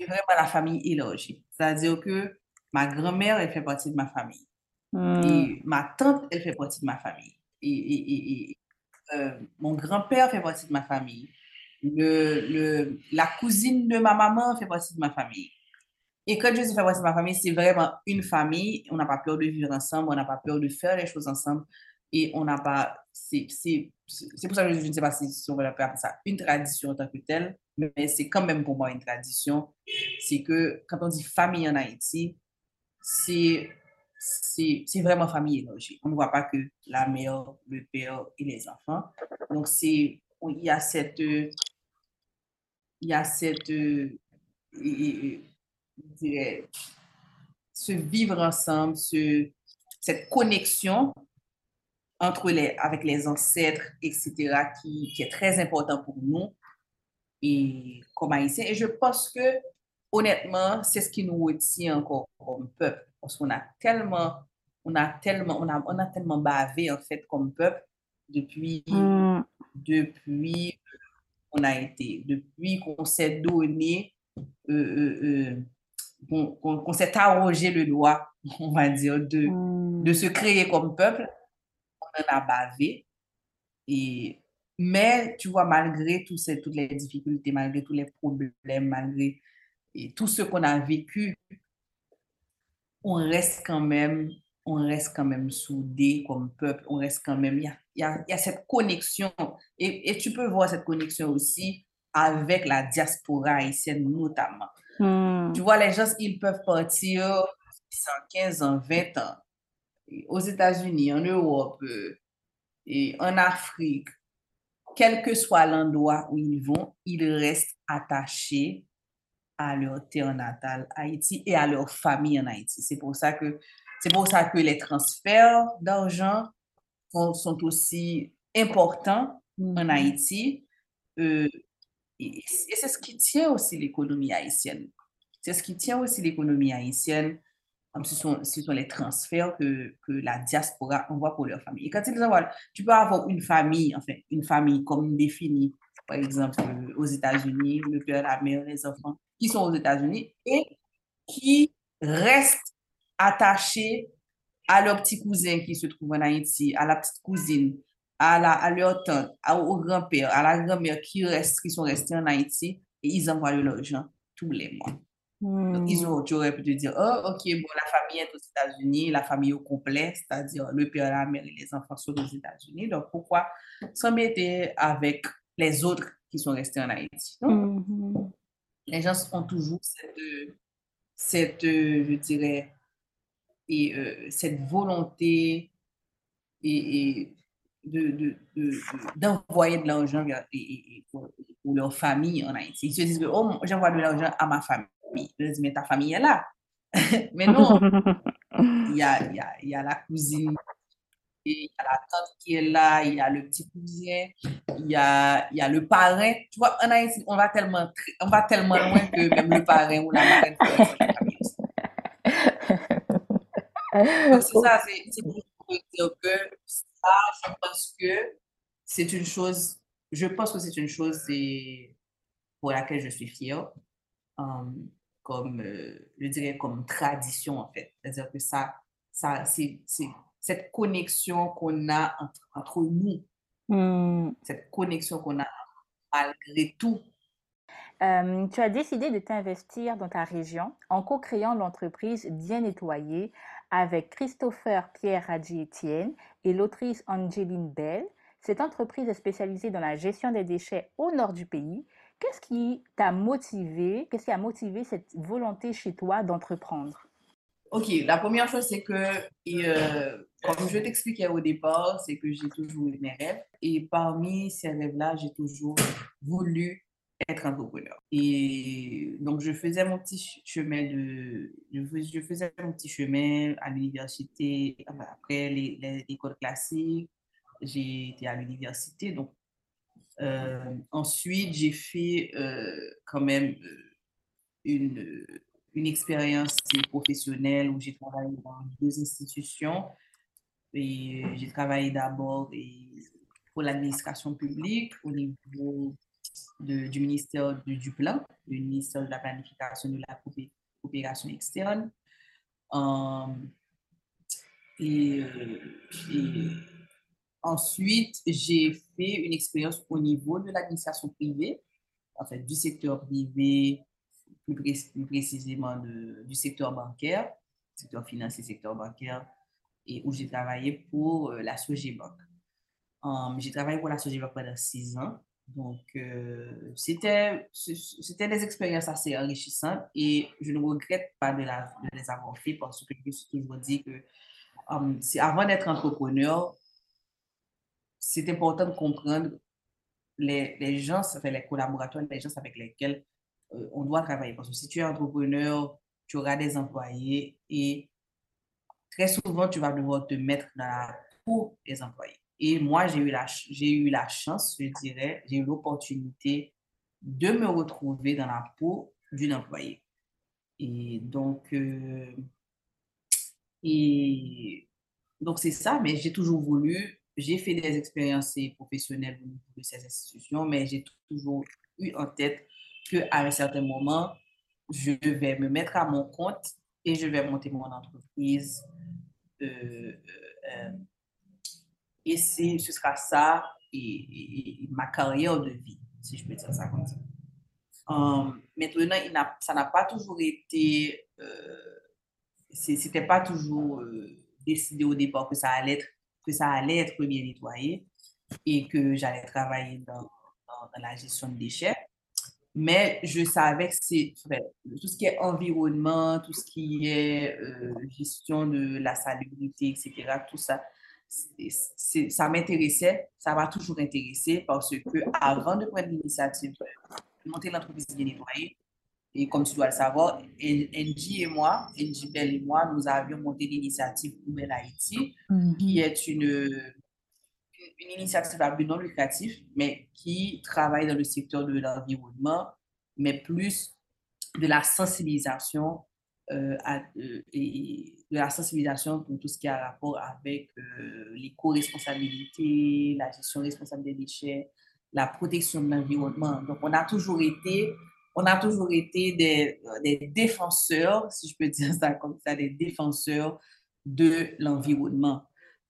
vraiment la famille élargie. C'est-à-dire que ma grand-mère, elle fait partie de ma famille. Et ma tante, elle fait partie de ma famille. Et, et, euh, mon grand-père fait partie de ma famille. Le, le, la cousine de ma maman fait partie de ma famille. Et quand je dis faire partie de ma famille, c'est vraiment une famille. On n'a pas peur de vivre ensemble, on n'a pas peur de faire les choses ensemble. Et on n'a pas. C'est pour ça que je ne sais pas si, on va appeler ça une tradition en tant que telle, mais c'est quand même pour moi une tradition. C'est que quand on dit famille en Haïti, c'est vraiment famille élargie. On ne voit pas que la mère, le père et les enfants. Donc, il y a cette il y a cette dirais, se vivre ensemble, ce, cette connexion entre les, avec les ancêtres, etc., qui, qui est très important pour nous et comme haïtiens. Et je pense que, honnêtement, c'est ce qui nous retient encore comme peuple, parce qu'on a tellement, on a tellement, on a, on a tellement bavé, en fait, comme peuple, depuis, mm. depuis on a été, depuis qu'on s'est donné euh, euh, euh qu'on s'est arrogé le droit, on va dire, de, mm. de se créer comme peuple, on en a bavé. Et, mais, tu vois, malgré tout ces, toutes les difficultés, malgré tous les problèmes, malgré et tout ce qu'on a vécu, on reste quand même, on reste quand même soudés comme peuple, on reste quand même, il y a, y, a, y a, cette connexion. Et, et tu peux voir cette connexion aussi avec la diaspora haïtienne notamment. Hmm. Tu vois, les gens, ils peuvent partir en 15 ans, 20 ans, aux États-Unis, en Europe, euh, et en Afrique, quel que soit l'endroit où ils vont, ils restent attachés à leur terre natale, Haïti, et à leur famille en Haïti. C'est pour ça que, c'est pour ça que les transferts d'argent sont, aussi importants en hmm. Haïti. Euh, et, c'est ce qui tient aussi l'économie haïtienne. C'est ce qui tient aussi l'économie haïtienne. Ce sont, ce sont les transferts que, que la diaspora envoie pour leur famille. Et quand ils envoient, tu peux avoir une famille, enfin, une famille comme définie, par exemple, aux États-Unis, le père, la mère, les enfants, qui sont aux États-Unis et qui restent attachés à leur petit cousin qui se trouve en Haïti, à la petite cousine, à, la, à leur tante, au grand-père, à la grand-mère qui, reste, qui sont restés en Haïti et ils envoient l'argent tous les mois. Donc, ils hmm. ont, tu aurais pu te dire, oh, ok, bon, la famille est aux États-Unis, la famille au complet, c'est-à-dire le père, la mère et les enfants sont aux États-Unis. Donc, pourquoi s'embêter avec les autres qui sont restés en Haïti? Donc, hmm. les gens ont toujours cette, cette je dirais, et, euh, cette volonté et, et d'envoyer de, de, l'argent pour, leur famille en Haïti. Ils se disent oh, j'envoie de l'argent à ma famille. Je dis, mais ta famille est là. Mais non, il y a, y y a la cousine, il y a la tante qui est là, il y a le petit cousin, il y a, y a le parrain. Tu vois, en Haïti, on va tellement, on va tellement loin que même le parrain ou la marraine c'est ça, c'est pour dire que ça, je pense que c'est une chose, je pense que c'est une chose pour laquelle je suis fière. Um, comme, euh, je dirais, comme tradition, en fait. C'est-à-dire que ça, ça c'est cette connexion qu'on a entre, entre nous, Hmm. cette connexion qu'on a malgré tout. Euh, tu as décidé de t'investir dans ta région en co-créant l'entreprise Bien Nettoyée avec Christopher Pierre Radji Etienne et l'autrice Angeline Bell. Cette entreprise est spécialisée dans la gestion des déchets au nord du pays. Qu'est-ce qui t'a motivé, qu'est-ce qui a motivé cette volonté chez toi d'entreprendre? Ok, la première chose, c'est que, et, euh, comme je t'expliquais au départ, c'est que j'ai toujours eu mes rêves. Et parmi ces rêves-là, j'ai toujours voulu être entrepreneur. Et donc, je faisais mon petit chemin de... Je faisais mon petit chemin à l'université, après l'école classique, j'ai été à l'université. Donc, euh, ensuite, j'ai fait euh, quand même une une expérience professionnelle où j'ai travaillé dans deux institutions. Et j'ai travaillé d'abord pour l'administration publique au niveau du ministère du, Plan, du ministère de la Planification de la coopération externe. Et, et, ensuite, j'ai fait une expérience au niveau de l'administration privée, en fait, du secteur privé, plus, précisément du secteur bancaire, secteur financier, secteur bancaire, et où j'ai travaillé pour euh, la Sogebank. Um, j'ai travaillé pour la Sogebank pendant six ans. Donc, euh, c'était des expériences assez enrichissantes et je ne regrette pas de, les avoir fait parce que je me suis toujours dit que um, avant d'être entrepreneur, c'est important de comprendre les, les gens, les collaborateurs, les gens avec lesquels euh, on doit travailler. Parce que si tu es entrepreneur, tu auras des employés et très souvent, tu vas devoir te mettre dans la peau des employés. Et moi, j'ai eu la, eu la chance, je dirais, j'ai eu l'opportunité de me retrouver dans la peau d'une employée. Et donc, euh, et donc c'est ça, mais j'ai toujours voulu, j'ai fait des expériences professionnelles de ces institutions, mais j'ai toujours eu en tête qu'à un certain moment, je vais me mettre à mon compte et je vais monter mon entreprise. Euh, euh et ce sera ça et, ma carrière de vie, si je peux dire ça comme ça. Maintenant, ça n'a pas toujours été, euh, c'était pas toujours euh, décidé au départ que ça allait être, que ça allait être bien nettoyé et que j'allais travailler dans, dans, la gestion de déchets. Mais je savais que c'est tout ce qui est environnement, tout ce qui est euh, gestion de la salubrité, etc., tout ça, ça m'intéressait, ça m'a toujours intéressé parce que avant de prendre l'initiative de monter l'entreprise bien nettoyée, et comme tu dois le savoir, NJ et moi, NJ Bell et moi, nous avions monté l'initiative Poubelle Haïti, mm-hmm. qui est une, une initiative à but non lucratif, mais qui travaille dans le secteur de l'environnement, mais plus de la sensibilisation euh, euh, et de la sensibilisation pour tout ce qui a rapport avec euh, l'éco-responsabilité, la gestion responsable des déchets, la protection de l'environnement. Donc, on a toujours été, on a toujours été des, des défenseurs, si je peux dire ça comme ça, des défenseurs de l'environnement.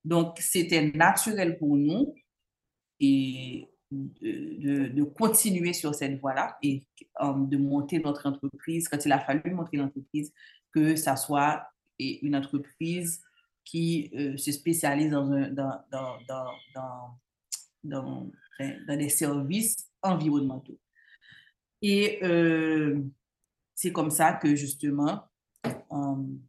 Donc, c'était naturel pour nous et de, de, continuer sur cette voie-là et um, de monter notre entreprise, quand il a fallu monter l'entreprise, que ça soit une entreprise qui euh, se spécialise dans, un, dans, dans, dans, dans, dans, des services environnementaux. Et euh, c'est comme ça que justement, um,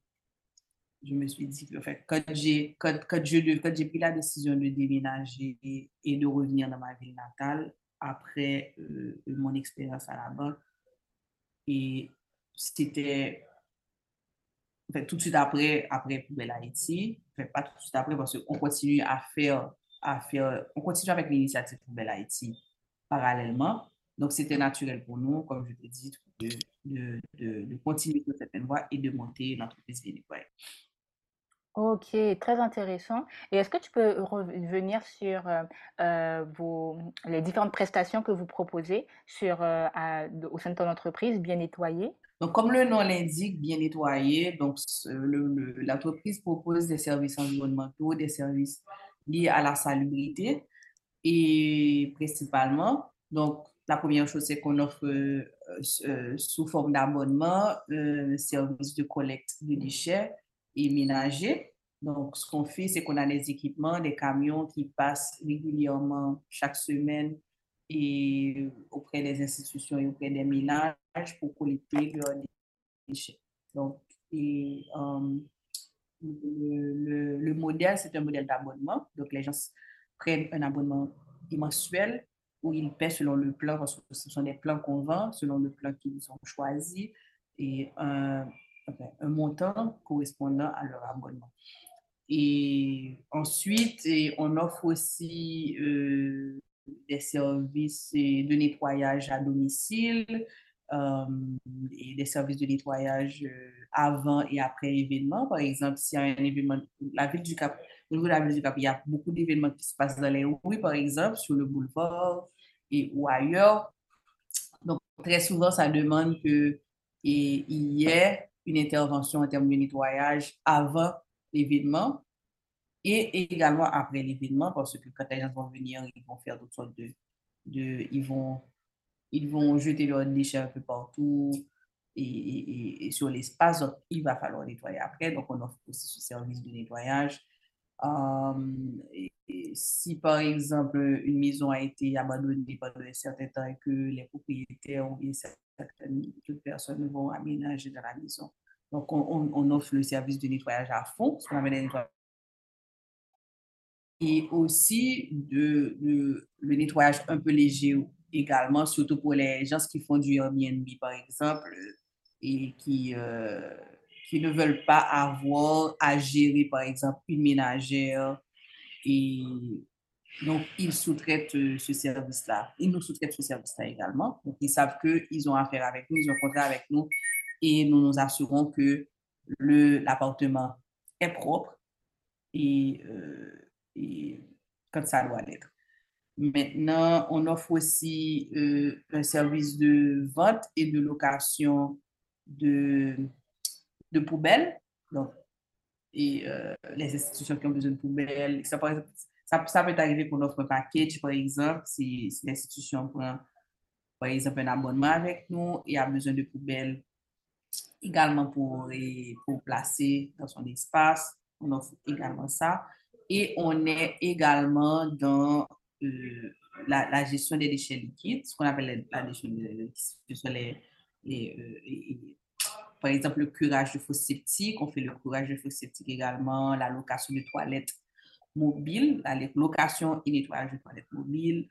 je me suis dit que fait, quand j'ai quand, quand pris la décision de déménager et, de revenir dans ma ville natale après euh, mon expérience à la banque, et c'était tout de suite après, après Poubelle Haïti, pas tout de suite après parce qu'on continue à faire, à faire, on continue avec l'initiative Poubelle Haïti parallèlement. Donc, c'était naturel pour nous, comme je t'ai dit, de, de, de, continuer sur cette voie et de monter l'entreprise bien Ok, très intéressant. Et est-ce que tu peux revenir sur euh, euh, les différentes prestations que vous proposez sur, euh, au sein de ton entreprise, bien nettoyée? Donc, comme le nom l'indique, bien nettoyé, donc l'entreprise propose des services environnementaux, des services liés à la salubrité et principalement, donc la première chose, c'est qu'on offre sous forme d'abonnement un service de collecte de déchets et ménager. Donc, ce qu'on fait, c'est qu'on a des équipements, des camions qui passent régulièrement chaque semaine et auprès des institutions et auprès des ménages pour collecter leurs déchets. Donc, et, euh, le, le, modèle, c'est un modèle d'abonnement. Donc, les gens prennent un abonnement mensuel où ils paient selon le plan, parce que ce sont des plans qu'on vend, selon le plan qu'ils ont choisi, et un, un montant correspondant à leur abonnement. Et ensuite, on offre aussi euh, des services de nettoyage à domicile euh, et des services de nettoyage euh, avant et après l'événement. Par exemple, s'il y a un événement, la ville du Cap, au niveau de la ville du Cap, il y a beaucoup d'événements qui se passent dans les rues, par exemple, sur le boulevard et ou ailleurs. Donc, très souvent, ça demande qu'il y ait une intervention en termes de nettoyage avant l'événement et également après l'événement parce que quand les gens vont venir, ils vont faire toutes sortes de... ils, vont, ils vont jeter leurs déchets un peu partout et, sur l'espace. Donc, il va falloir nettoyer après. Donc, on offre aussi ce service de nettoyage. Et, si par exemple une maison a été abandonnée pendant un certain temps et que les propriétaires ou bien certaines personnes vont aménager dans la maison, donc, on, offre le service de nettoyage à fond, ce qu'on appelle nettoyage. Et aussi de, le nettoyage un peu léger également, surtout pour les gens qui font du Airbnb, par exemple, et qui, euh, qui ne veulent pas avoir à gérer, par exemple, une ménagère. Et donc, ils sous-traitent euh, ce service-là. Ils nous sous-traitent ce service-là également. Donc, ils savent qu'ils ont affaire avec nous, ils ont contrat avec nous et nous nous assurons que l'appartement est propre et, euh, comme ça doit l'être. Maintenant, on offre aussi euh, un service de vente et de location de, de poubelles. Donc, et euh, les institutions qui ont besoin de poubelles. Ça, peut arriver qu'on offre un package, par exemple, si, l'institution prend, par exemple, un abonnement avec nous et a besoin de poubelles également pour, pour placer dans son espace. On offre également ça. Et on est également dans euh, la, gestion des déchets liquides, ce qu'on appelle la gestion des déchets les, euh, par exemple, le curage de fosses septiques. On fait le curage de fosses septiques également, la location de toilettes mobiles, la location et nettoyage de toilettes mobiles.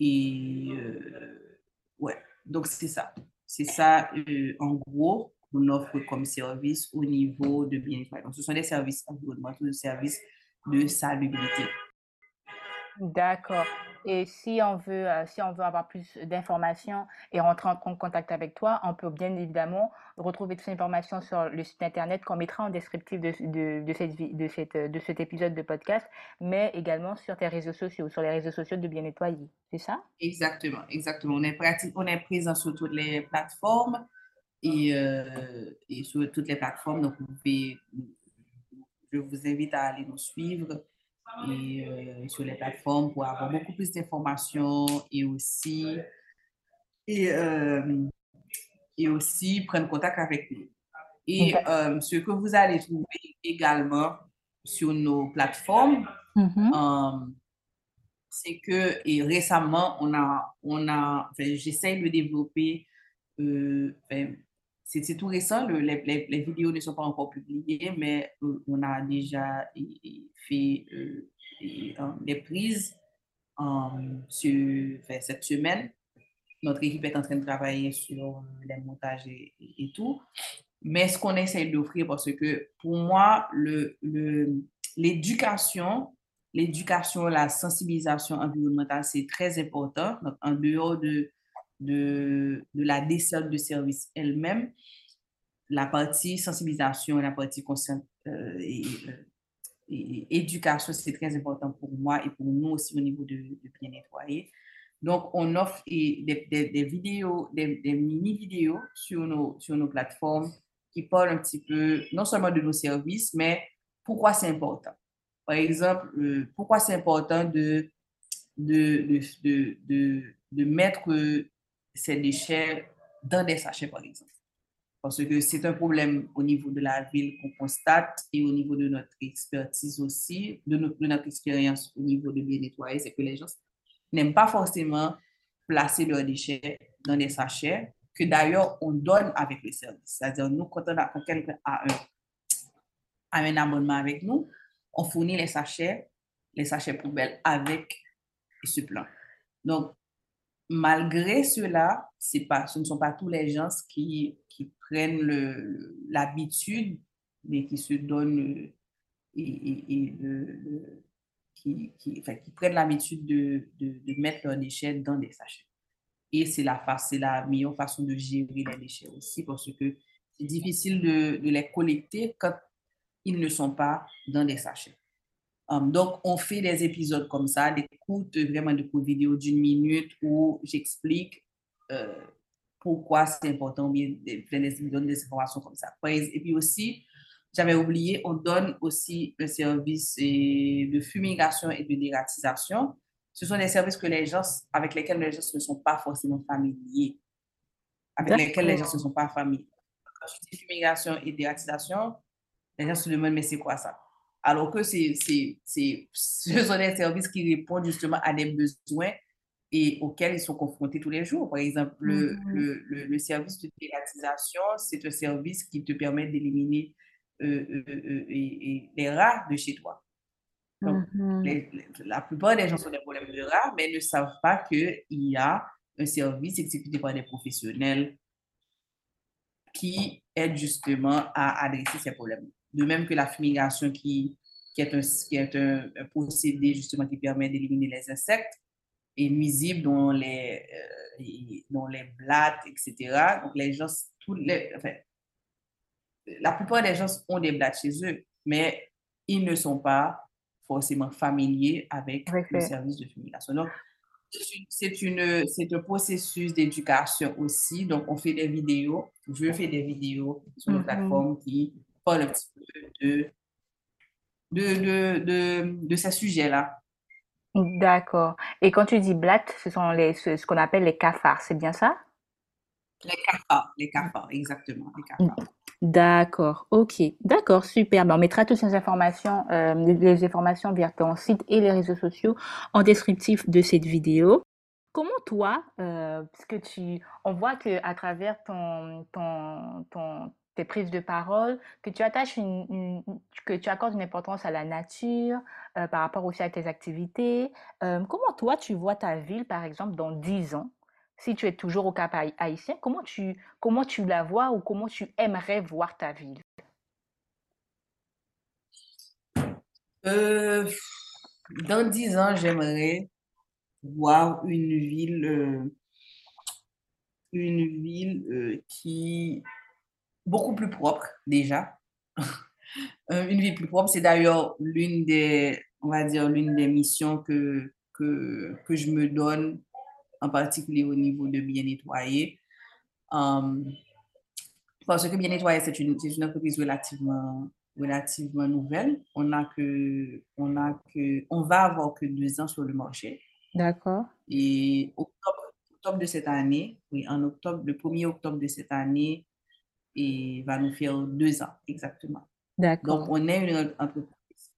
Et euh, ouais, donc c'est ça. C'est ça, euh, en gros, qu'on offre comme service au niveau de bien Donc, ce sont des services environnementaux, des services de salubrité. D'accord. Et si on veut, euh, si on veut avoir plus d'informations et rentrer en contact avec toi, on peut bien évidemment retrouver toutes ces informations sur le site internet qu'on mettra en descriptif de, de, cette, de, cette, de cet épisode de podcast, mais également sur tes réseaux sociaux, sur les réseaux sociaux de Bien Nettoyer. C'est ça? Exactement, exactement. On est, on est présent sur toutes les plateformes et, euh, et sur toutes les plateformes. Donc, vous pouvez, je vous invite à aller nous suivre et euh, sur les plateformes pour avoir beaucoup plus d'informations et aussi, et, euh, et aussi prendre contact avec nous. Et euh, ce que vous allez trouver également sur nos plateformes, mm-hmm. c'est que et récemment, on a, on a j'essaie de développer, c'est tout récent, les, vidéos ne sont pas encore publiées, mais on a déjà fait des prises sur cette semaine. Notre équipe est en train de travailler sur les montages et, tout. mais ce qu'on essaie d'offrir, parce que pour moi, l'éducation, l'éducation, la sensibilisation environnementale, c'est très important. Donc, en dehors de, de, de la desserte de service elle-même, la partie sensibilisation la partie conscience, euh, euh, et, éducation, c'est très important pour moi et pour nous aussi au niveau de, bien nettoyer. Donc, on offre des, vidéos, des, mini-vidéos sur nos, sur nos plateformes qui parlent un petit peu, non seulement de nos services, mais pourquoi c'est important. Par exemple, euh, pourquoi c'est important de, de, de, de mettre ces déchets dans des sachets, par exemple. Parce que c'est un problème au niveau de la ville qu'on constate et au niveau de notre expertise aussi, de, notre expérience au niveau de bien nettoyer, c'est que les gens n'aiment pas forcément placer leurs déchets dans des sachets que d'ailleurs on donne avec le service. C'est-à-dire, nous, quand, quelqu'un a un, a un abonnement avec nous, on fournit les sachets, les sachets poubelles avec ce plan. Donc, malgré cela, ce ne sont pas tous les gens qui, prennent l'habitude, mais qui se donnent et, qui, qui, qui, prennent l'habitude de, mettre leurs déchets dans des sachets. Et c'est la, la meilleure façon de gérer les déchets aussi parce que c'est difficile de, de, les collecter quand ils ne sont pas dans des sachets. Um, donc, on fait des épisodes comme ça, des courtes, vraiment de courtes vidéos d'une minute où j'explique euh, pourquoi c'est important, bien, de donner des informations comme ça. Et puis aussi, j'avais oublié, on donne aussi un service de fumigation et de dératisation. Ce sont des services que les gens, avec lesquels les gens ne sont pas forcément familiers. Avec lesquels les gens ne sont pas familiers. Quand je dis fumigation et dératisation, les gens se demandent, mais c'est quoi ça? Alors que c'est, ce sont des services qui répondent justement à des besoins et auxquels ils sont confrontés tous les jours. Par exemple, le, mm-hmm. le, le, service de dératisation, c'est un service qui te permet d'éliminer euh, euh, euh, et, les rats de chez toi. Donc, mm-hmm. la plupart des gens ont des problèmes de rats, mais ne savent pas qu'il y a un service exécuté par des professionnels qui aide justement à adresser ces problèmes. De même que la fumigation qui, qui est, un, qui est un, procédé justement qui permet d'éliminer les insectes et nuisibles dont les, dont les blattes, etc. Donc les gens, tous les, enfin, la plupart des gens ont des blattes chez eux, mais ils ne sont pas forcément familiers avec le service de fumigation. Donc, c'est une, c'est un processus d'éducation aussi. Donc, on fait des vidéos. Je fais des vidéos sur une mm-hmm. plateforme qui parlent un petit peu de, de, de, de, de ces sujets-là. D'accord. Et quand tu dis blattes, ce sont les, ce, ce qu'on appelle les cafards, c'est bien ça? Les cafards, les cafards, exactement, les cafards. D'accord, ok, d'accord, super. Ben, on mettra toutes ces informations, euh, les informations vers ton site et les réseaux sociaux en descriptif de cette vidéo. Comment toi, euh, parce que tu, on voit que à travers ton, ton, ton, tes prises de parole, que tu attaches une, que tu accordes une importance à la nature euh, par rapport aussi à tes activités. comment toi tu vois ta ville, par exemple, dans 10 ans? si tu es toujours au Cap haïtien, comment tu, comment tu la vois ou comment tu aimerais voir ta ville? Euh, dans dix ans, j'aimerais voir une ville, euh, une ville euh, qui beaucoup plus propre déjà. une ville plus propre, c'est d'ailleurs l'une des, on va dire, l'une des missions que, que, que je me donne en particulier au niveau de bien nettoyer. Um, parce que bien nettoyer, c'est une, une, entreprise relativement, relativement nouvelle. On a que, on a que, on va avoir que deux ans sur le marché. D'accord. Et octobre, octobre de cette année, oui, en octobre, le 1er octobre de cette année, et va nous faire deux ans exactement. D'accord. Donc, on est une entreprise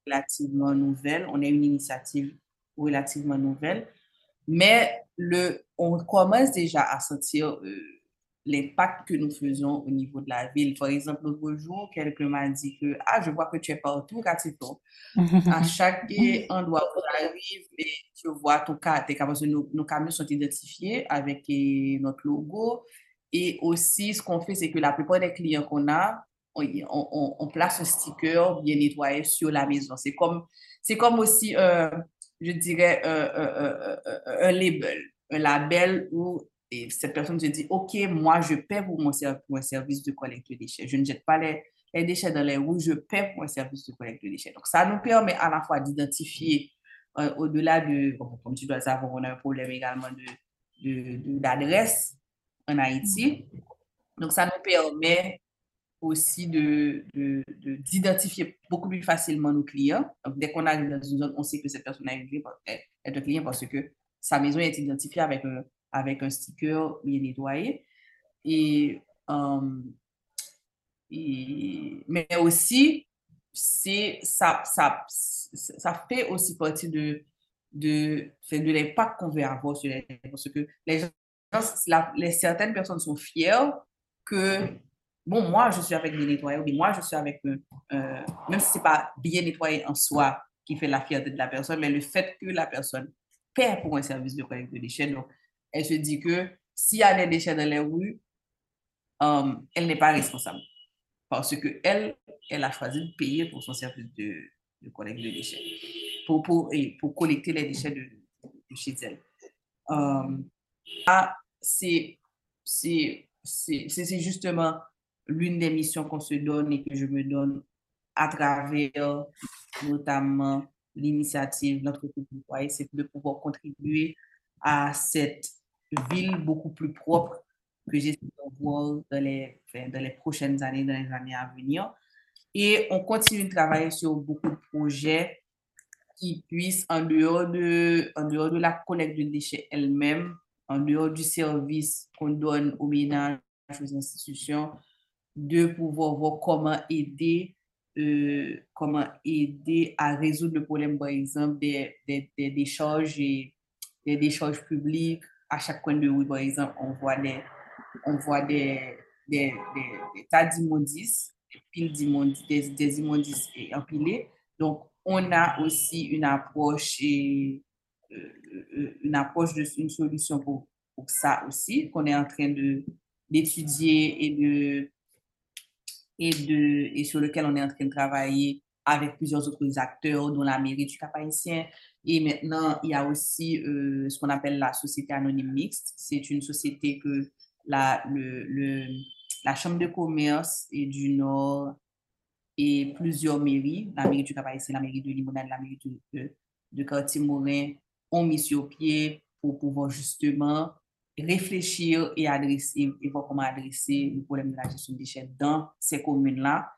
relativement nouvelle, on est une initiative relativement nouvelle. Mais le, on commence déjà à sentir euh, l'impact que nous faisons au niveau de la ville. Par exemple, l'autre jour, quelqu'un m'a dit que Ah, je vois que tu es partout, Ratito. à chaque endroit où tu arrives, tu vois ton cas, parce que nos, nos, camions sont identifiés avec notre logo. Et aussi, ce qu'on fait, c'est que la plupart des clients qu'on a, on, place un sticker bien nettoyé sur la maison. C'est comme, c'est comme aussi, je dirais, un label, un label où cette personne se dit, OK, moi, je paie pour mon, un service de collecte de déchets. Je ne jette pas les, les déchets dans les roues, je paie pour un service de collecte de déchets. Donc, ça nous permet à la fois d'identifier, euh, au-delà de, comme tu dois savoir, on a un problème également d'adresse de, de, en Haïti. Donc, ça nous permet aussi d'identifier de, de, beaucoup plus facilement nos clients. Donc, dès qu'on arrive dans une zone, on sait que cette personne est, un client parce que sa maison est identifiée avec un, avec un sticker bien nettoyé. Et, euh, mais aussi, c'est ça, ça, ça fait aussi partie de, de, de l'impact qu'on veut avoir sur les parce que les gens, les, certaines personnes sont fières que bon, moi, je suis avec bien nettoyé, ou moi, je suis avec, euh, même si ce n'est pas bien nettoyé en soi qui fait la fierté de la personne, mais le fait que la personne paie pour un service de collecte de déchets, donc, elle se dit que s'il y a des déchets dans les rues, euh, elle n'est pas responsable. Parce qu'elle, elle a choisi de payer pour son service de, de collecte de déchets, pour, pour, et pour collecter les déchets de, chez elle. Euh, c'est justement l'une des missions qu'on se donne et que je me donne à travers notamment l'initiative L'entreprise du c'est de pouvoir contribuer à cette ville beaucoup plus propre que j'espère voir dans les, dans les prochaines années, dans les années à venir. Et on continue de travailler sur beaucoup de projets qui puissent, en dehors de, en dehors de la collecte de déchets elle-même, en dehors du service qu'on donne aux ménages, aux institutions, de pouvoir voir comment aider, euh, comment aider à résoudre le problème, par exemple, des, des, des décharges des décharges publiques. À chaque coin de rue, par exemple, on voit des, on voit des, des, tas d'immondices, des piles d'immondices, des, immondices empilés. Donc, on a aussi une approche et une approche de une solution pour, pour ça aussi qu'on est en train d'étudier et de et, de, et sur lequel on est en train de travailler avec plusieurs autres acteurs, dont la mairie du Cap-Haïtien. Et maintenant, il y a aussi euh, ce qu'on appelle la Société anonyme mixte. C'est une société que la, le, le, la Chambre de commerce et du Nord et plusieurs mairies, la mairie du Cap-Haïtien, la mairie de Limonade, la mairie de, de, de Cartier-Morin, ont mis sur pied pour pouvoir justement réfléchir et adresser et voir comment adresser le problème de la gestion des déchets dans ces communes-là.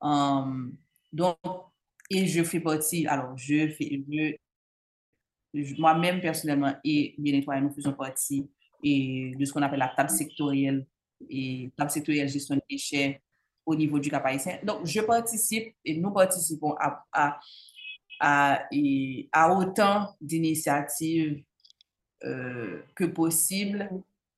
Um, donc, et je fais partie, alors je fais, moi-même personnellement et bien nettoyé, nous faisons partie et de ce qu'on appelle la table sectorielle et table sectorielle gestion des déchets au niveau du cap haïtien. Donc, je participe et nous participons à, à, à autant d'initiatives euh, que possible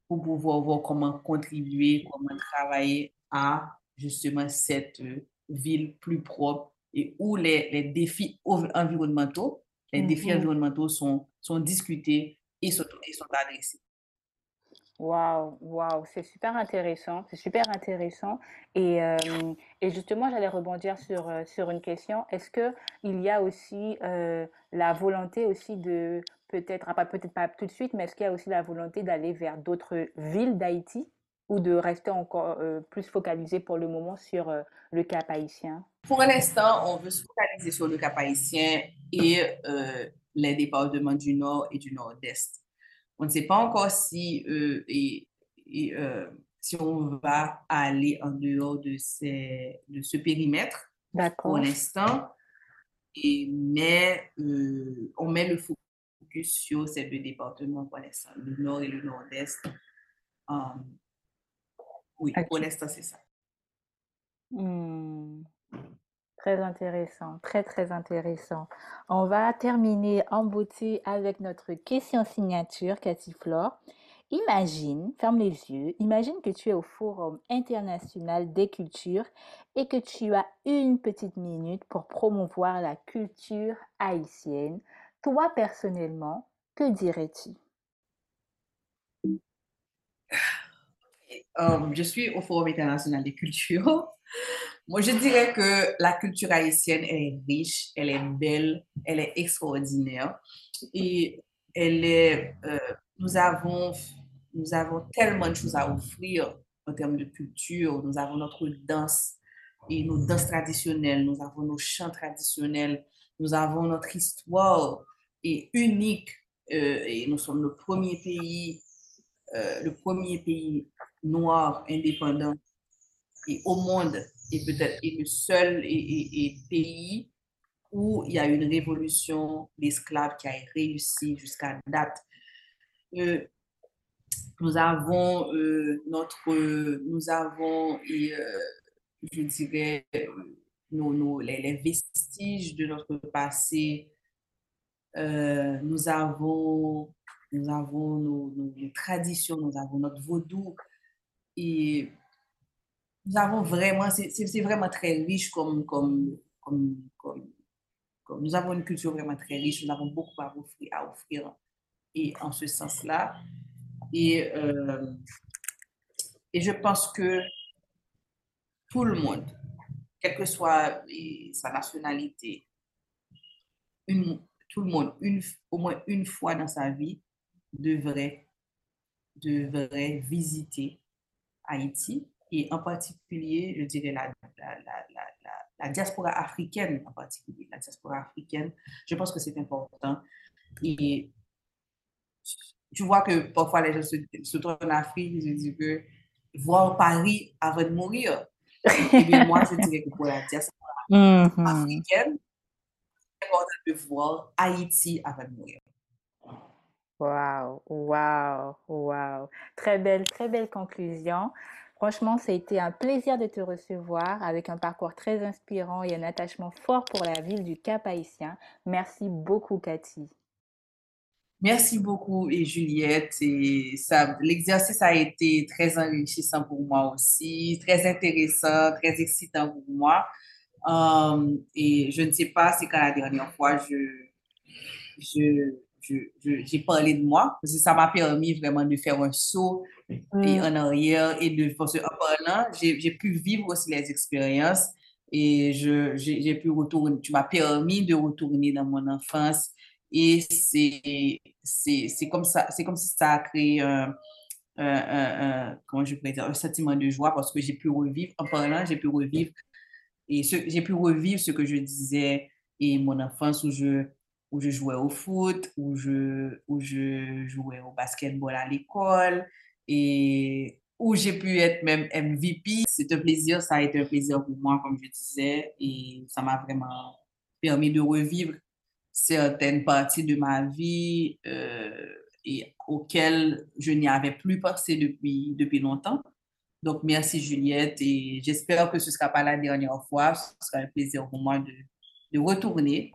pour pouvoir voir comment contribuer, comment travailler à justement cette ville plus propre et où les, les défis environnementaux, les défis mm-hmm. environnementaux sont, sont discutés et sont, et sont adressés. Waouh, waouh, c'est super intéressant, c'est super intéressant. Et, justement, j'allais rebondir sur, une question. Est-ce que il y a aussi la volonté aussi de peut-être, ah, peut-être pas tout de suite, mais est-ce qu'il y a aussi la volonté d'aller vers d'autres villes d'Haïti ou de rester encore plus focalisé pour le moment sur le Cap haïtien? Pour l'instant, on veut se focaliser sur le Cap haïtien et les départements du Nord et du Nord-Est. On ne sait pas encore si, et, et, si on va aller en dehors de, ces, de ce périmètre pour l'instant, mais on met le focus sur ces deux départements pour l'instant, le nord et le nord-est. Um, oui, pour l'instant, c'est ça. Hmm. Très intéressant, très très intéressant. On va terminer en beauté avec notre question signature, Cathy Flore. Imagine, ferme les yeux, imagine que tu es au Forum international des cultures et que tu as une petite minute pour promouvoir la culture haïtienne toi, personnellement, que dirais-tu? euh, je suis au Forum international des cultures. Moi, je dirais que la culture haïtienne, elle est riche, elle est belle, elle est extraordinaire. Et elle est, euh, nous, avons, nous avons tellement de choses à offrir en termes de culture. Nous avons notre danse et nos danses traditionnelles, nous avons nos chants traditionnels, nous avons notre histoire et unique. Euh, et nous sommes le premier pays, euh, le premier pays noir indépendant et au monde et peut-être le seul et, pays où il y a une révolution d'esclaves qui a réussi jusqu'à date. Euh, nous avons notre, nous avons et, je dirais nos, les, vestiges de notre passé euh, nous avons, nous avons nos, traditions, nous avons notre vaudou. Et nous avons vraiment, c'est vraiment très riche comme, comme, comme, comme, Nous avons une culture vraiment très riche, nous avons beaucoup à offrir, à offrir et en ce sens-là. Et, euh, et je pense que tout le monde, quelle que soit sa nationalité, une, tout le monde, une, au moins une fois dans sa vie, devrait, devrait visiter Haïti et en particulier, je dirais la, la, la, la, diaspora africaine en particulier, la diaspora africaine. Je pense que c'est important. Et tu vois que parfois les gens se, se tournent en Afrique, se disent que voir Paris avant de mourir. Et bien moi, je dirais que pour la diaspora mm-hmm. africaine, de voir Haïti avant de mourir. Wow, wow, wow. Très belle, très belle conclusion. Franchement, ça a été un plaisir de te recevoir avec un parcours très inspirant et un attachement fort pour la ville du Cap Haïtien. Merci beaucoup, Cathy. Merci beaucoup, et Juliette. Et l'exercice a été très enrichissant pour moi aussi, très intéressant, très excitant pour moi. Um, et je ne sais pas si quand la dernière fois, je, je, j'ai parlé de moi, parce que ça m'a permis vraiment de faire un saut et mm. en arrière et de, parce qu'en parlant, j'ai, pu vivre aussi les expériences et j'ai, pu retourner, tu m'as permis de retourner dans mon enfance et c'est, comme ça, c'est comme si ça a créé un, un, un, comment je pourrais dire, un sentiment de joie parce que j'ai pu revivre, en parlant, j'ai pu revivre et j'ai pu revivre ce que je disais et mon enfance où je, où je jouais au foot, où je, où je jouais au basketball à l'école et où j'ai pu être même MVP. C'est un plaisir, ça a été un plaisir pour moi, comme je disais, et ça m'a vraiment permis de revivre certaines parties de ma vie euh, et auxquelles je n'y avais plus pensé depuis, depuis longtemps. Donc, merci Juliette et j'espère que ce ne sera pas la dernière fois. Ce sera un plaisir pour moi de, de retourner.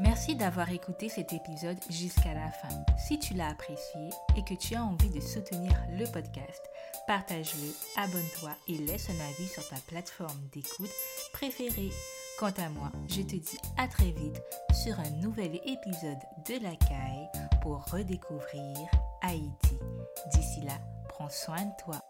Merci d'avoir écouté cet épisode jusqu'à la fin. Si tu l'as apprécié et que tu as envie de soutenir le podcast, partage-le, abonne-toi et laisse un avis sur ta plateforme d'écoute préférée. Quant à moi, je te dis à très vite sur un nouvel épisode de La Caille pour redécouvrir Haïti. D'ici là, prends soin de toi.